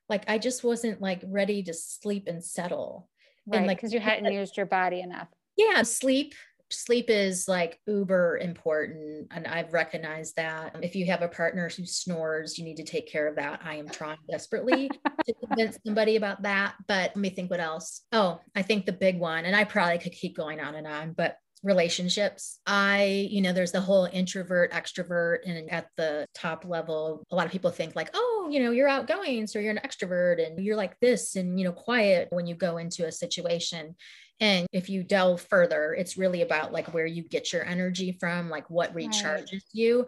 like i just wasn't like ready to sleep and settle. Right and like because you hadn't used your body enough. Yeah sleep sleep is like uber important and i've recognized that. Um, if you have a partner who snores you need to take care of that. I am trying desperately to convince somebody about that but let me think what else. Oh i think the big one and i probably could keep going on and on but relationships. I, you know, there's the whole introvert, extrovert, and at the top level, a lot of people think like, oh, you know, you're outgoing, so you're an extrovert and you're like this and, you know, quiet when you go into a situation. And if you delve further, it's really about like where you get your energy from, like what recharges right. you.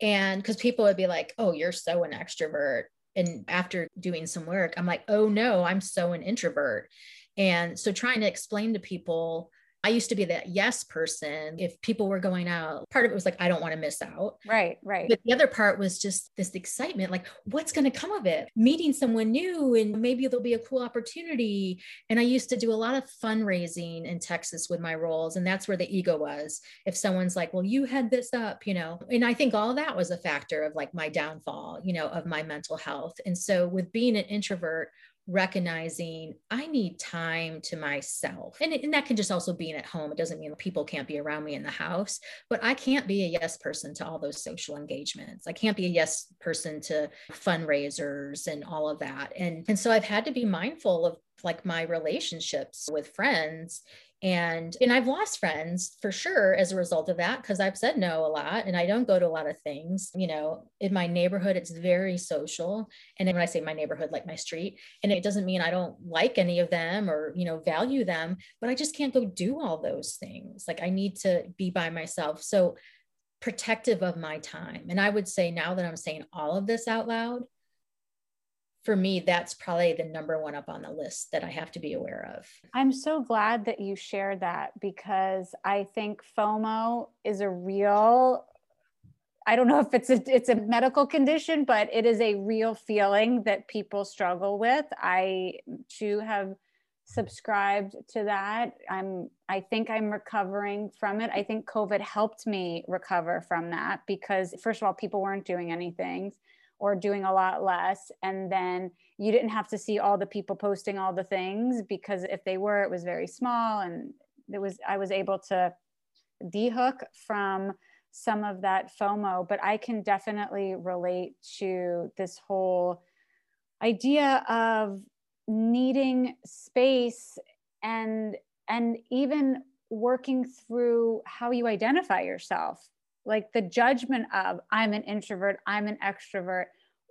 And because people would be like, oh, you're so an extrovert. And after doing some work, I'm like, oh no, I'm so an introvert. And so trying to explain to people I used to be that yes person. If people were going out, part of it was like, I don't want to miss out. Right, right. But the other part was just this excitement like, what's going to come of it? Meeting someone new and maybe there'll be a cool opportunity. And I used to do a lot of fundraising in Texas with my roles. And that's where the ego was. If someone's like, well, you had this up, you know, and I think all that was a factor of like my downfall, you know, of my mental health. And so with being an introvert, recognizing I need time to myself. And, and that can just also being at home. It doesn't mean people can't be around me in the house, but I can't be a yes person to all those social engagements. I can't be a yes person to fundraisers and all of that. And, and so I've had to be mindful of like my relationships with friends and and i've lost friends for sure as a result of that because i've said no a lot and i don't go to a lot of things you know in my neighborhood it's very social. And when i say my neighborhood like my street and it doesn't mean i don't like any of them or you know value them but i just can't go do all those things. Like i need to be by myself. So protective of my time. And i would say now that i'm saying all of this out loud for me, that's probably the number one up on the list that I have to be aware of. I'm so glad that you shared that because I think FOMO is a real I don't know if it's a it's a medical condition, but it is a real feeling that people struggle with. I too have subscribed to that. I'm I think I'm recovering from it. I think COVID helped me recover from that because first of all, people weren't doing anything or doing a lot less and then you didn't have to see all the people posting all the things because if they were it was very small and it was i was able to dehook from some of that fomo. But i can definitely relate to this whole idea of needing space and and even working through how you identify yourself like the judgment of i'm an introvert i'm an extrovert.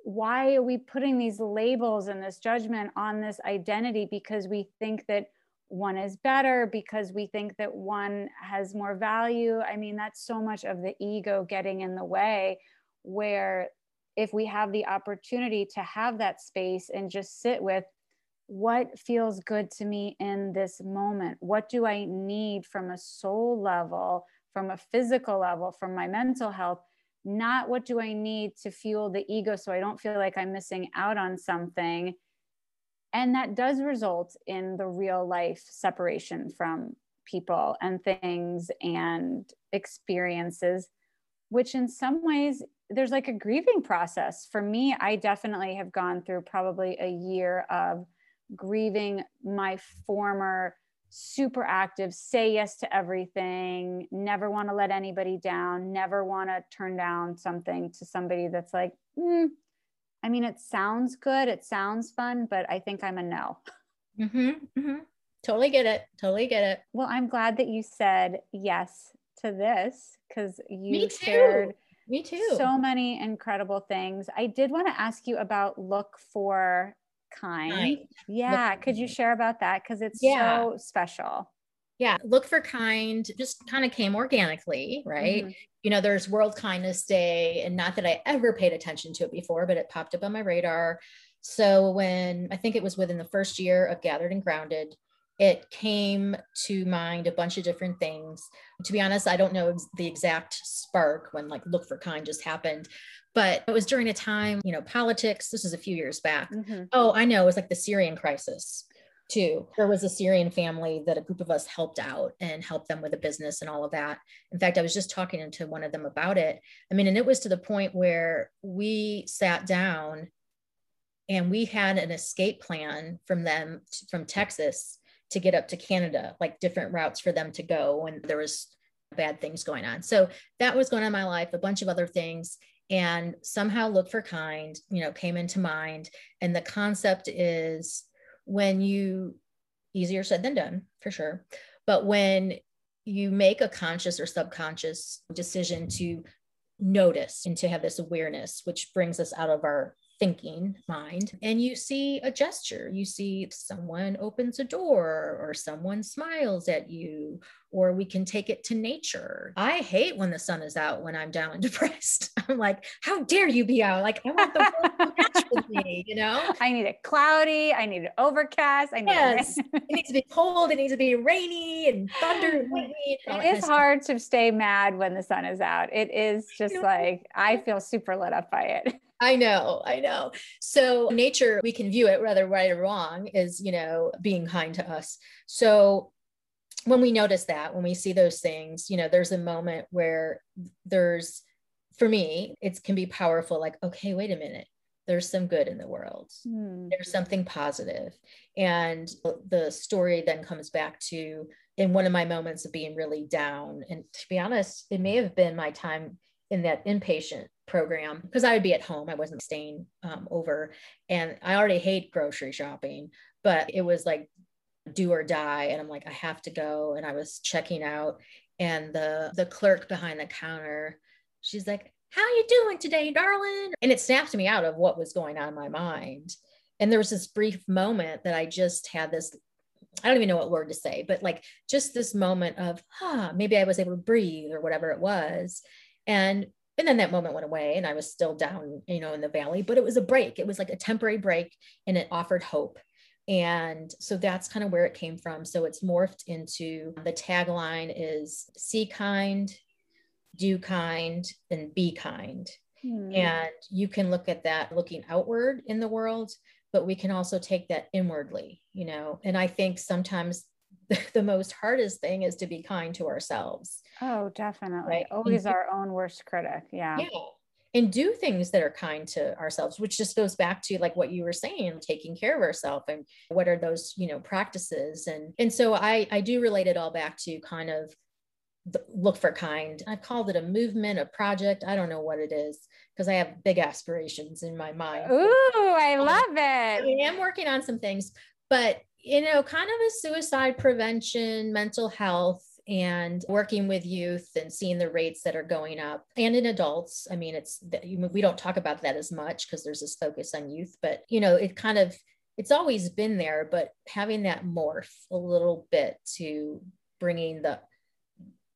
Why are we putting these labels and this judgment on this identity? Because we think that one is better because we think that one has more value. I mean that's so much of the ego getting in the way where if we have the opportunity to have that space and just sit with what feels good to me in this moment? What do i need from a soul level from a physical level, from my mental health, not what do I need to fuel the ego so I don't feel like I'm missing out on something. And that does result in the real life separation from people and things and experiences, which in some ways there's like a grieving process. For me, I definitely have gone through probably a year of grieving my former super active, say yes to everything, never want to let anybody down, never want to turn down something to somebody that's like, mm, I mean, it sounds good, it sounds fun, but I think I'm a no. Mm-hmm, mm-hmm. Totally get it. Totally get it. Well, I'm glad that you said yes to this because you shared me too. So many incredible things. I did want to ask you about look for kind. Yeah. Could you share about that? Because it's yeah. so special. Yeah. Look for kind just kind of came organically, right? Mm-hmm. You know, there's World Kindness Day, and not that I ever paid attention to it before, but it popped up on my radar. So when I think it was within the first year of Gathered and Grounded, it came to mind a bunch of different things. To be honest, I don't know the exact spark when like look for kind just happened, but it was during a time, you know, politics. This was a few years back. Mm-hmm. Oh, I know. It was like the Syrian crisis too. There was a Syrian family that a group of us helped out and helped them with a business and all of that. In fact, I was just talking to one of them about it. I mean, and it was to the point where we sat down and we had an escape plan from them from Texas to get up to Canada, like different routes for them to go. when there was bad things going on. So that was going on in my life, a bunch of other things. And somehow look for kind, you know, came into mind. And the concept is when you, easier said than done for sure. But when you make a conscious or subconscious decision to notice and to have this awareness, which brings us out of our thinking mind and you see a gesture. You see someone opens a door or someone smiles at you or we can take it to nature. I hate when the sun is out when i'm down and depressed. I'm like how dare you be out? Like i want the world to match with me you know? I need it cloudy i need it overcast i need yes. it, it needs to be cold it needs to be rainy and thunder and lightning it is hard to stay mad when the sun is out. It is just like i feel super lit up by it I know, I know. So nature, we can view it whether right or wrong, is you know being kind to us. So when we notice that, when we see those things, you know, there's a moment where there's, for me, it can be powerful. Like, okay, wait a minute, there's some good in the world. Hmm. There's something positive, and the story then comes back to in one of my moments of being really down. And to be honest, it may have been my time in that inpatient program because I would be at home. I wasn't staying um, over. And I already hate grocery shopping, but it was like do or die. And I'm like, I have to go. And I was checking out. And the the clerk behind the counter, she's like, How you doing today, darling? And it snapped me out of what was going on in my mind. And there was this brief moment that I just had this I don't even know what word to say, but like just this moment of, huh, maybe I was able to breathe or whatever it was. And and then that moment went away and i was still down you know in the valley but it was a break. It was like a temporary break and it offered hope. And so that's kind of where it came from. So it's morphed into the tagline is see kind do kind and be kind. Hmm. and you can look at that looking outward in the world but we can also take that inwardly you know. And i think sometimes the most hardest thing is to be kind to ourselves. Oh, definitely. Right? Always and, our own worst critic. Yeah. Yeah. And do things that are kind to ourselves, which just goes back to like what you were saying, taking care of ourselves and what are those, you know, practices. And and so I I do relate it all back to kind of look for kind. I called it a movement, a project. I don't know what it is because I have big aspirations in my mind. Ooh, I um, love it. I am working on some things, but you know, kind of a suicide prevention, mental health, and working with youth and seeing the rates that are going up and in adults. I mean, it's we don't talk about that as much because there's this focus on youth, but you know, it kind of it's always been there, but having that morph a little bit to bringing the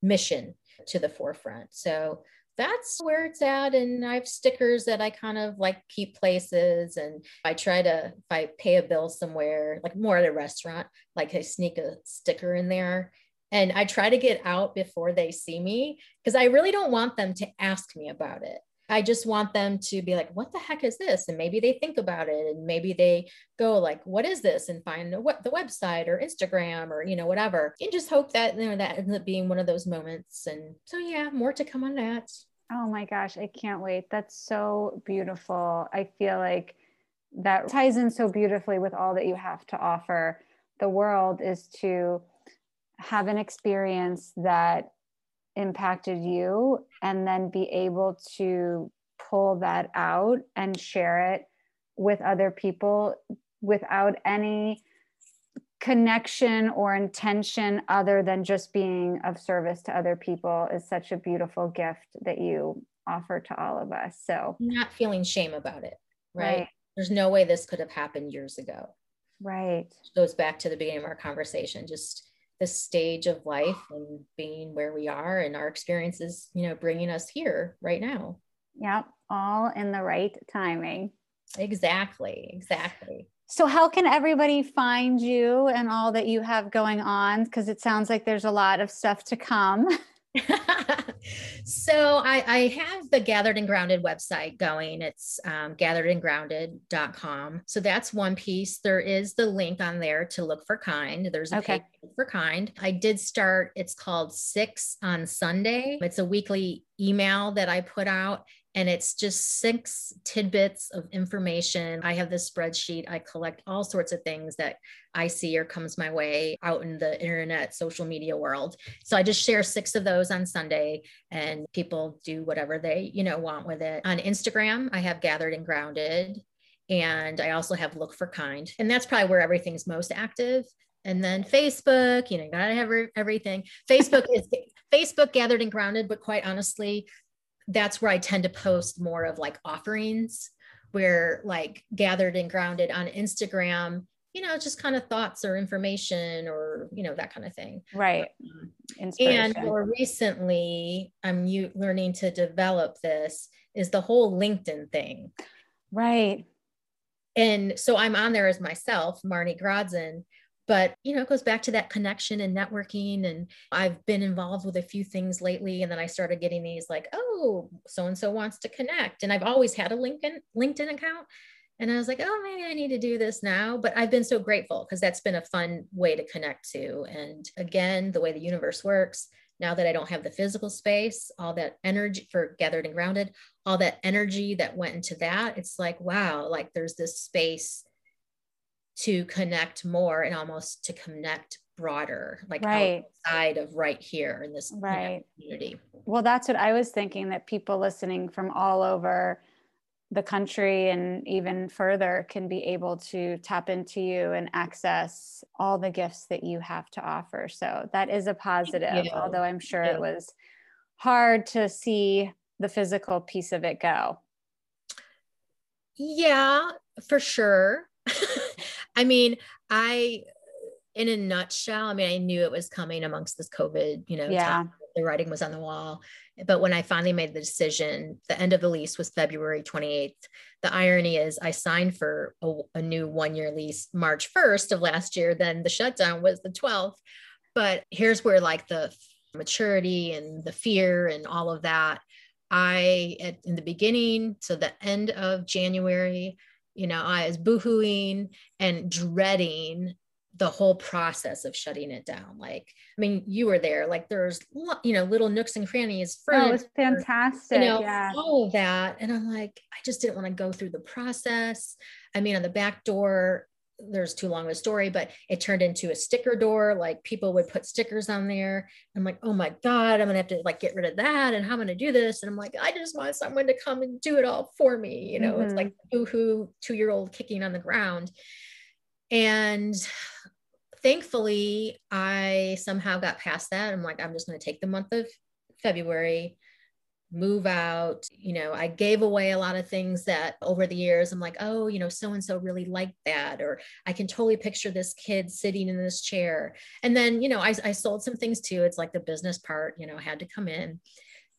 mission to the forefront. So that's where it's at. And I have stickers that I kind of like keep places. And I try to, if I pay a bill somewhere, like more at a restaurant, like I sneak a sticker in there. And I try to get out before they see me because I really don't want them to ask me about it. I just want them to be like, what the heck is this? And maybe they think about it and maybe they go like, what is this? And find the, the website or Instagram or, you know, whatever. And just hope that, you know, that ends up being one of those moments. And so, yeah, more to come on that. Oh my gosh, I can't wait. That's so beautiful. I feel like that ties in so beautifully with all that you have to offer the world is to have an experience that impacted you and then be able to pull that out and share it with other people without any connection or intention other than just being of service to other people is such a beautiful gift that you offer to all of us. So, not feeling shame about it, right? right. There's no way this could have happened years ago. Right. Goes back to the beginning of our conversation, just the stage of life and being where we are and our experiences, you know, bringing us here right now. Yep. All in the right timing. Exactly. Exactly. So, how can everybody find you and all that you have going on? Because it sounds like there's a lot of stuff to come. so I, I, have the gathered and grounded website going. It's um, gatheredandgrounded.com so that's one piece. There is the link on there to look for kind. There's a okay. page for kind. I did start it's called six on sunday. It's a weekly email that i put out And it's just six tidbits of information. I have this spreadsheet. I collect all sorts of things that I see or comes my way out in the internet, social media world. So I just share six of those on Sunday and people do whatever they, you know, want with it. On Instagram, I have gathered and grounded. And I also have look for kind. And that's probably where everything's most active and then Facebook, you know, you gotta have everything. Facebook is Facebook gathered and grounded, but quite honestly, that's where I tend to post more of like offerings where like gathered and grounded on Instagram, you know, just kind of thoughts or information or, you know, that kind of thing. Right. Um, and more recently, I'm learning to develop this is the whole LinkedIn thing. Right. And so I'm on there as myself, Marnie Grodzin, but you know it goes back to that connection and networking and i've been involved with a few things lately and then i started getting these like oh so and so wants to connect. And i've always had a linkedin linkedin account and i was like oh maybe i need to do this now. But i've been so grateful because that's been a fun way to connect to. And again the way the universe works now that i don't have the physical space all that energy for gathered and grounded all that energy that went into that it's like wow like there's this space to connect more and almost to connect broader, like right. outside of right here in this right. community. Well, that's what I was thinking that people listening from all over the country and even further can be able to tap into you and access all the gifts that you have to offer. So that is a positive, although I'm sure it was hard to see the physical piece of it go. Yeah, for sure. I mean, I, in a nutshell, I mean, I knew it was coming amongst this COVID, you know, yeah. the writing was on the wall. But when I finally made the decision, the end of the lease was February 28th. The irony is, I signed for a, a new one year lease March 1st of last year. Then the shutdown was the 12th. But here's where, like, the maturity and the fear and all of that I, at, in the beginning, so the end of January, you know, I was boohooing and dreading the whole process of shutting it down. Like, I mean, you were there, like there's, you know, little nooks and crannies. Oh, it was fantastic. You know, yeah. all of that. And I'm like, I just didn't want to go through the process. I mean, on the back door, there's too long of a story, but it turned into a sticker door. Like people would put stickers on there. I'm like, oh my God, I'm gonna have to like get rid of that. And how am I gonna do this? And I'm like, I just want someone to come and do it all for me. You know, mm-hmm. it's like boohoo two-year-old kicking on the ground. And thankfully, I somehow got past that. I'm like, I'm just gonna take the month of February move out. You know, I gave away a lot of things that over the years I'm like, oh, you know, so and so really liked that. Or I can totally picture this kid sitting in this chair. And then, you know, I, I sold some things too. It's like the business part, you know, had to come in.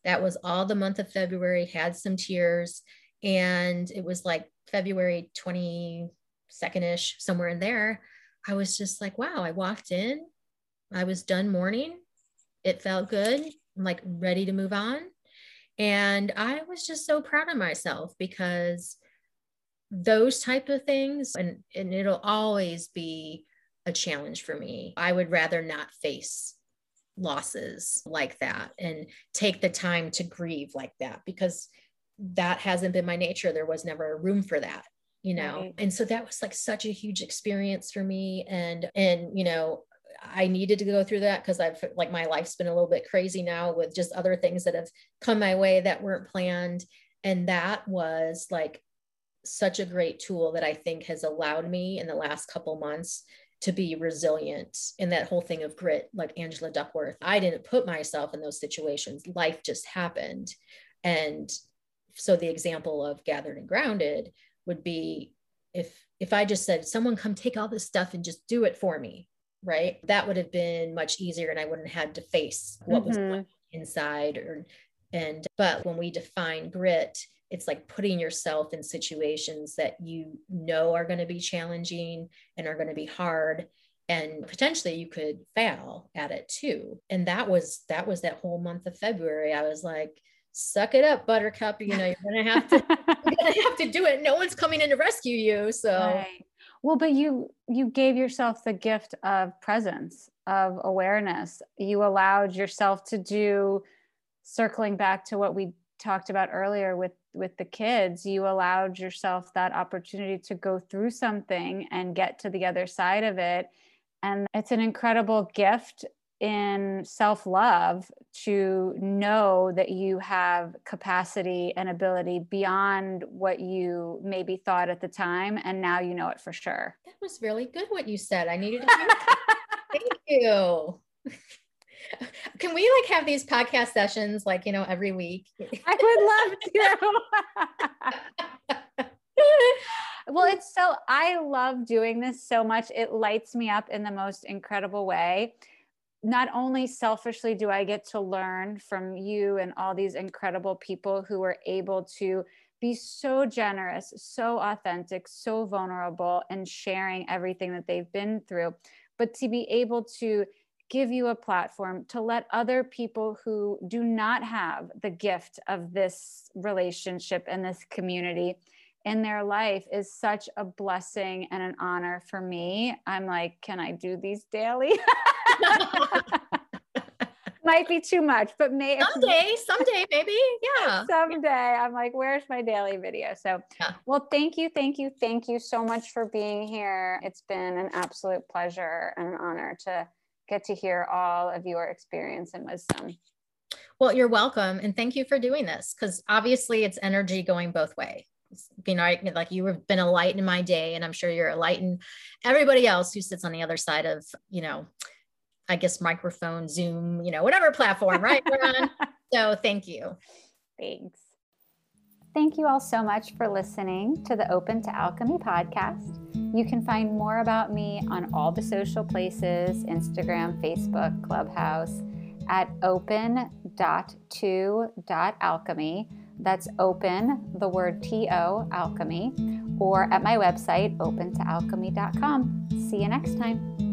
That was all the month of February, had some tears. And it was like February 22nd ish, somewhere in there. I was just like, wow, I walked in, I was done mourning. It felt good. I'm like ready to move on and i was just so proud of myself because those type of things and, and it'll always be a challenge for me. I would rather not face losses like that and take the time to grieve like that because that hasn't been my nature. There was never a room for that you know? Right. and so that was like such a huge experience for me. And and you know I needed to go through that because I've like my life's been a little bit crazy now with just other things that have come my way that weren't planned. And that was like such a great tool that I think has allowed me in the last couple months to be resilient in that whole thing of grit, like Angela Duckworth. I didn't put myself in those situations, life just happened. And so the example of gathered and grounded would be if if I just said, someone come take all this stuff and just do it for me, right? That would have been much easier and I wouldn't have had to face what mm-hmm. was inside or and but when we define grit, it's like putting yourself in situations that you know are going to be challenging and are going to be hard and potentially you could fail at it too. And that was that was that whole month of february. I was like suck it up buttercup you know you're gonna have to you're gonna have to do it. No one's coming in to rescue you. So right well but you you gave yourself the gift of presence of awareness. You allowed yourself to do circling back to what we talked about earlier with with the kids you allowed yourself that opportunity to go through something and get to the other side of it. And it's an incredible gift in self love to know that you have capacity and ability beyond what you maybe thought at the time. And now you know it for sure. That was really good what you said. I needed to hear Thank you. Can we like have these podcast sessions like, you know, every week? I would love to. well, it's so, I love doing this so much. It lights me up in the most incredible way not only selfishly do I get to learn from you and all these incredible people who are able to be so generous, so authentic, so vulnerable, and sharing everything that they've been through, but to be able to give you a platform to let other people who do not have the gift of this relationship and this community in their life is such a blessing and an honor for me. I'm like, can I do these daily? Might be too much, but may someday, someday, maybe. Yeah. Someday. I'm like, where's my daily video? So, yeah. well, thank you, thank you, thank you so much for being here. It's been an absolute pleasure and an honor to get to hear all of your experience and wisdom. Well, you're welcome. And thank you for doing this because obviously it's energy going both way you know, like you have been a light in my day, and I'm sure you're a light in everybody else who sits on the other side of, you know, I guess microphone, Zoom, you know, whatever platform, right? We're on. So thank you. Thanks. Thank you all so much for listening to the Open to Alchemy podcast. You can find more about me on all the social places Instagram, Facebook, Clubhouse at open.to.alchemy. That's open, the word T O, alchemy, or at my website, opentoalchemy.com. See you next time.